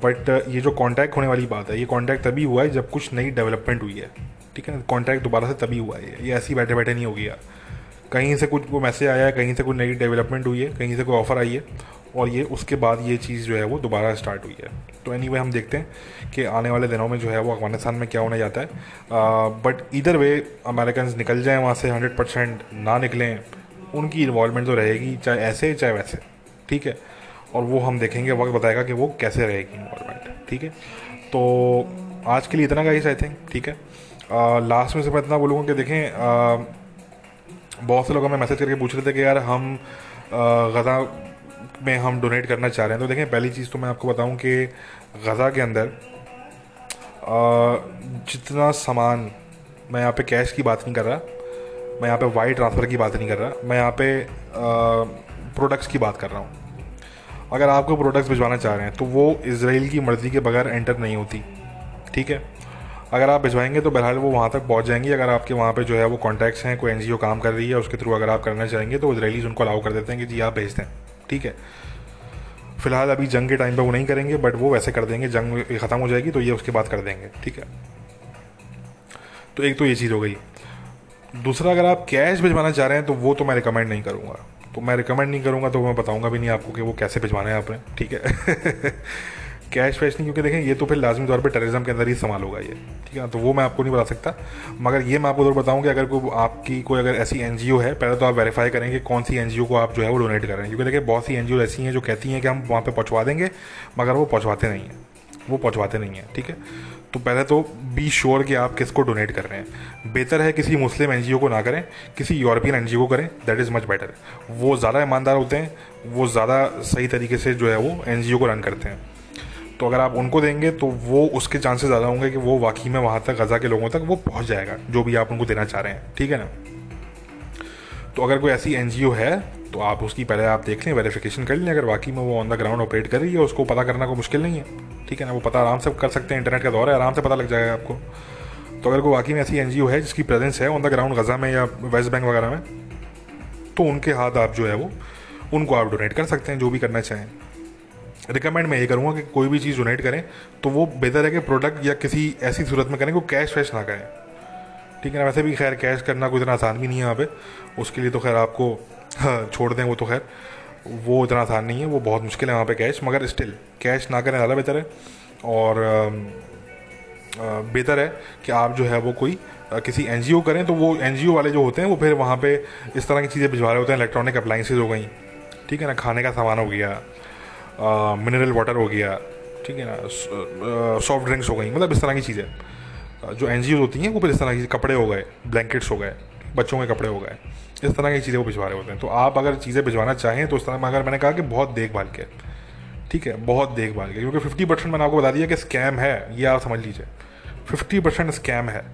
बट ये जो कॉन्टैक्ट होने वाली बात है, ये कॉन्टैक्ट तभी हुआ है जब कुछ नई डेवलपमेंट हुई है, ठीक है? कॉन्टैक्ट दोबारा से तभी हुआ है। ये ऐसे ही बैठे बैठे नहीं हो गया कहीं से कुछ वो मैसेज आया है कहीं से कोई नई डेवलपमेंट हुई है, कहीं से कोई ऑफ़र आई है और ये उसके बाद ये चीज़ जो है वो दोबारा स्टार्ट हुई है। तो एनी anyway, हम देखते हैं कि आने वाले दिनों में जो है वो अफ़गानिस्तान में क्या होने जाता है। बट इधर वे अमेरिकन निकल जाएँ वहाँ से हंड्रेड परसेंट ना निकलें उनकी इन्वॉलमेंट तो रहेगी चाहे ऐसे चाहे वैसे। ठीक है? और वो हम देखेंगे वक्त बताएगा कि वो कैसे रहेगी इन्वॉलमेंट ठीक है? तो आज के लिए इतना गाइस आई थिंक ठीक है? लास्ट में से मैं इतना बोलूँगा कि देखें बहुत से लोग हमें मैसेज करके पूछ रहे थे कि यार हम गज़ा में हम डोनेट करना चाह रहे हैं। तो देखें, पहली चीज़ तो मैं आपको बताऊँ कि गज़ा के अंदर जितना सामान मैं यहाँ पे कैश की बात नहीं कर रहा, मैं यहाँ पे वाई ट्रांसफ़र की बात नहीं कर रहा, मैं यहाँ पे प्रोडक्ट्स की बात कर रहा हूँ। अगर आपको प्रोडक्ट्स भिजवाना चाह रहे हैं तो वो इसराइल की मर्ज़ी के बगैर एंटर नहीं होती, ठीक है? अगर आप भिजवाएँगे तो बहरहाल वो वहाँ तक पहुँच जाएँगी। अगर आपके वहाँ पे जो है वो कॉन्टैक्ट्स हैं, कोई एन काम कर रही है, उसके थ्रू अगर आप करना चाहेंगे तो इसराइलीज उनको अलाउ कर देते हैं कि जी आप भेज दें। ठीक है। फ़िलहाल अभी जंग के टाइम पर वो नहीं करेंगे बट वो वैसे कर देंगे, जंग ख़त्म हो जाएगी तो ये उसके बाद कर देंगे, ठीक है। तो एक तो ये चीज़ हो गई। दूसरा, अगर आप कैश भिजवाना चाह रहे हैं तो वो तो मैं रिकमेंड नहीं करूँगा। तो मैं रिकमेंड नहीं करूँगा तो मैं बताऊँगा भी नहीं आपको कि वो कैसे भिजवाना है आपने, ठीक है। कैश वैश नहीं? क्योंकि देखें, ये तो फिर लाजमी तौर पर टेररिज्म के अंदर ही इस्तेमाल होगा ये। ठीक है तो वो मैं आपको नहीं बता सकता। मगर ये मैं आपको ज़रूर बताऊँ कि अगर कोई आपकी कोई अगर ऐसी एन है, पहले तो आप वेरीफाई करें कि कौन सी एन को आप जो है वो डोनेट कर क्योंकि देखिए बहुत सी एन ऐसी हैं जो कहती हैं कि हम वहाँ पर पहुँचवा देंगे, मगर वो पहुँचवाते नहीं हैं। वो पहुँचवाते नहीं हैं, ठीक है? तो पहले तो बी श्योर कि आप किसको डोनेट कर रहे हैं। बेहतर है किसी मुस्लिम एनजीओ को ना करें, किसी यूरोपियन एन को करें दैट इज़ मच बेटर वो ज़्यादा ईमानदार होते हैं, वो ज़्यादा सही तरीके से जो है वो एनजीओ को रन करते हैं। तो अगर आप उनको देंगे तो वो उसके चांसेस ज़्यादा होंगे कि वो वाकई में वहाँ तक, गज़ा के लोगों तक वो पहुँच जाएगा, जो भी आप उनको देना चाह रहे हैं। ठीक है ना? तो अगर कोई ऐसी एनजीओ है तो आप उसकी पहले आप देख लें वेरिफिकेशन कर लें, अगर वाकई में वो ऑन द ग्राउंड ऑपरेट कर रही है, उसको पता करना कोई मुश्किल नहीं है। ठीक है ना? वो पता आराम से कर सकते हैं इंटरनेट का दौर है, आराम से पता लग जाएगा आपको। तो अगर कोई वाकई में ऐसी एन है, जिसकी प्रेजेंस है ऑन द ग्राउंड गज़ा में या वेस्ट बैंक वगैरह में तो उनके हाथ आप जो है वो, उनको आप डोनेट कर सकते हैं, जो भी करना चाहें। रिकमेंड मैं ये करूँगा कि कोई भी चीज़ डोनेट करें तो वो बेहतर है कि प्रोडक्ट या किसी ऐसी सूरत में करें को कैश वैश ना करें। ठीक है ना? वैसे भी खैर कैश करना कोई इतना आसान भी नहीं है यहाँ पे। उसके लिए तो खैर आपको हाँ, छोड़ दें वो तो खैर। वो इतना आसान नहीं है वो बहुत मुश्किल है वहाँ पे कैश मगर स्टिल कैश ना करें ज़्यादा बेहतर है। और बेहतर है कि आप जो है वो कोई किसी एन करें तो वो एनजीओ वाले जो होते हैं वो फिर वहाँ पे इस तरह की चीज़ें भिजवा रहे होते हैं इलेक्ट्रॉनिक अप्लाइंसेज हो गई। ठीक है ना? खाने का सामान हो गया मिनरल वाटर हो गया, ठीक है ना सॉफ्ट ड्रिंक्स हो गई मतलब इस तरह की चीज़ें। जो एन होती हैं, वो फिर इस तरह की कपड़े हो गए ब्लैंकेट्स हो गए, बच्चों के कपड़े हो गए, इस तरह की चीज़ें वो भिजवा रहे होते हैं। तो आप अगर चीज़ें भिजवाना चाहें तो उस तरह, अगर मैंने कहा कि बहुत देखभाल के ठीक है, बहुत देखभाल के क्योंकि फिफ्टी परसेंट मैंने आपको बता दिया कि स्कैम है, ये आप समझ लीजिए। फिफ्टी परसेंट स्कैम है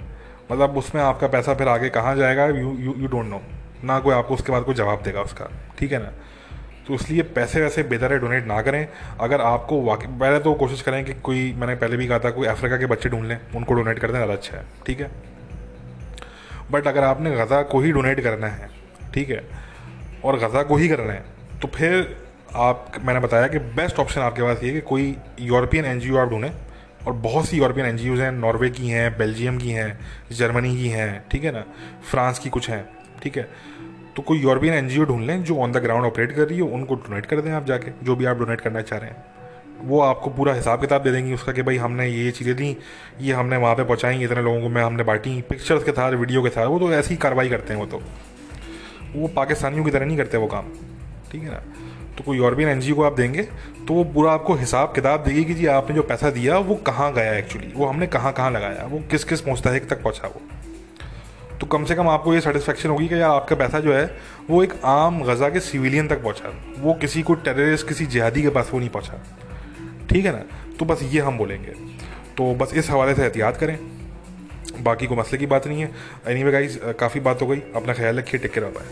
मतलब उसमें आपका पैसा फिर आगे कहाँ जाएगा you you you don't know ना कोई आपको उसके बाद कोई जवाब देगा उसका, ठीक है ना। तो इसलिए पैसे वैसे बेहतर है डोनेट ना करें। अगर आपको वाकई, पहले तो कोशिश करें कि कोई, मैंने पहले भी कहा था, कोई अफ्रीका के बच्चे ढूंढ लें, उनको डोनेट कर दें, ज़्यादा अच्छा है, ठीक है? बट अगर आपने गज़ा को ही डोनेट करना है, ठीक है, और गज़ा को ही करना है तो फिर आप, मैंने बताया कि बेस्ट ऑप्शन आपके पास ये कि कोई यूरोपियन एनजीओ आप ढूंढें, और बहुत सी यूरोपियन एन हैं नॉर्वे की हैं बेल्जियम की हैं जर्मनी की हैं, ठीक है ना? फ्रांस की कुछ हैं, ठीक है? तो कोई यूरोपियन एन ढूंढ लें जो ऑन द ग्राउंड ऑपरेट कर रही है, उनको डोनेट कर दें आप जाके, जो भी आप डोनेट करना चाह रहे हैं। वो आपको पूरा हिसाब किताब दे देंगी उसका कि भाई हमने ये चीज़ें दी, ये हमने वहाँ पे पहुँचाई, इतने लोगों को मैं हमने बांटी पिक्चर्स के साथ वीडियो के साथ, वो तो ऐसी कार्रवाई करते हैं वो तो। वो पाकिस्तानियों की तरह नहीं करते वो काम, ठीक है ना? तो कोई यूरोपियन एन को आप देंगे तो वो पूरा आपको हिसाब किताब देगी कि जी आपने जो पैसा दिया, वो कहाँ गया एक्चुअली वो हमने कहाँ कहाँ लगाया? वो किस किस मुस्तक तक पहुँचा वो? तो कम से कम आपको ये सेटिस्फेक्शन होगी कि यार आपका पैसा जो है, वो एक आम गज़ा के सिविलियन तक पहुँचा। वो किसी को टेररिस्ट किसी जिहादी के पास वो नहीं पहुँचा। ठीक है ना? तो बस ये हम बोलेंगे। तो बस इस हवाले से एहतियात करें। बाकी कोई मसले की बात नहीं है। एनी गाइज़ काफ़ी बात हो गई। अपना ख्याल रखिए। Take care bye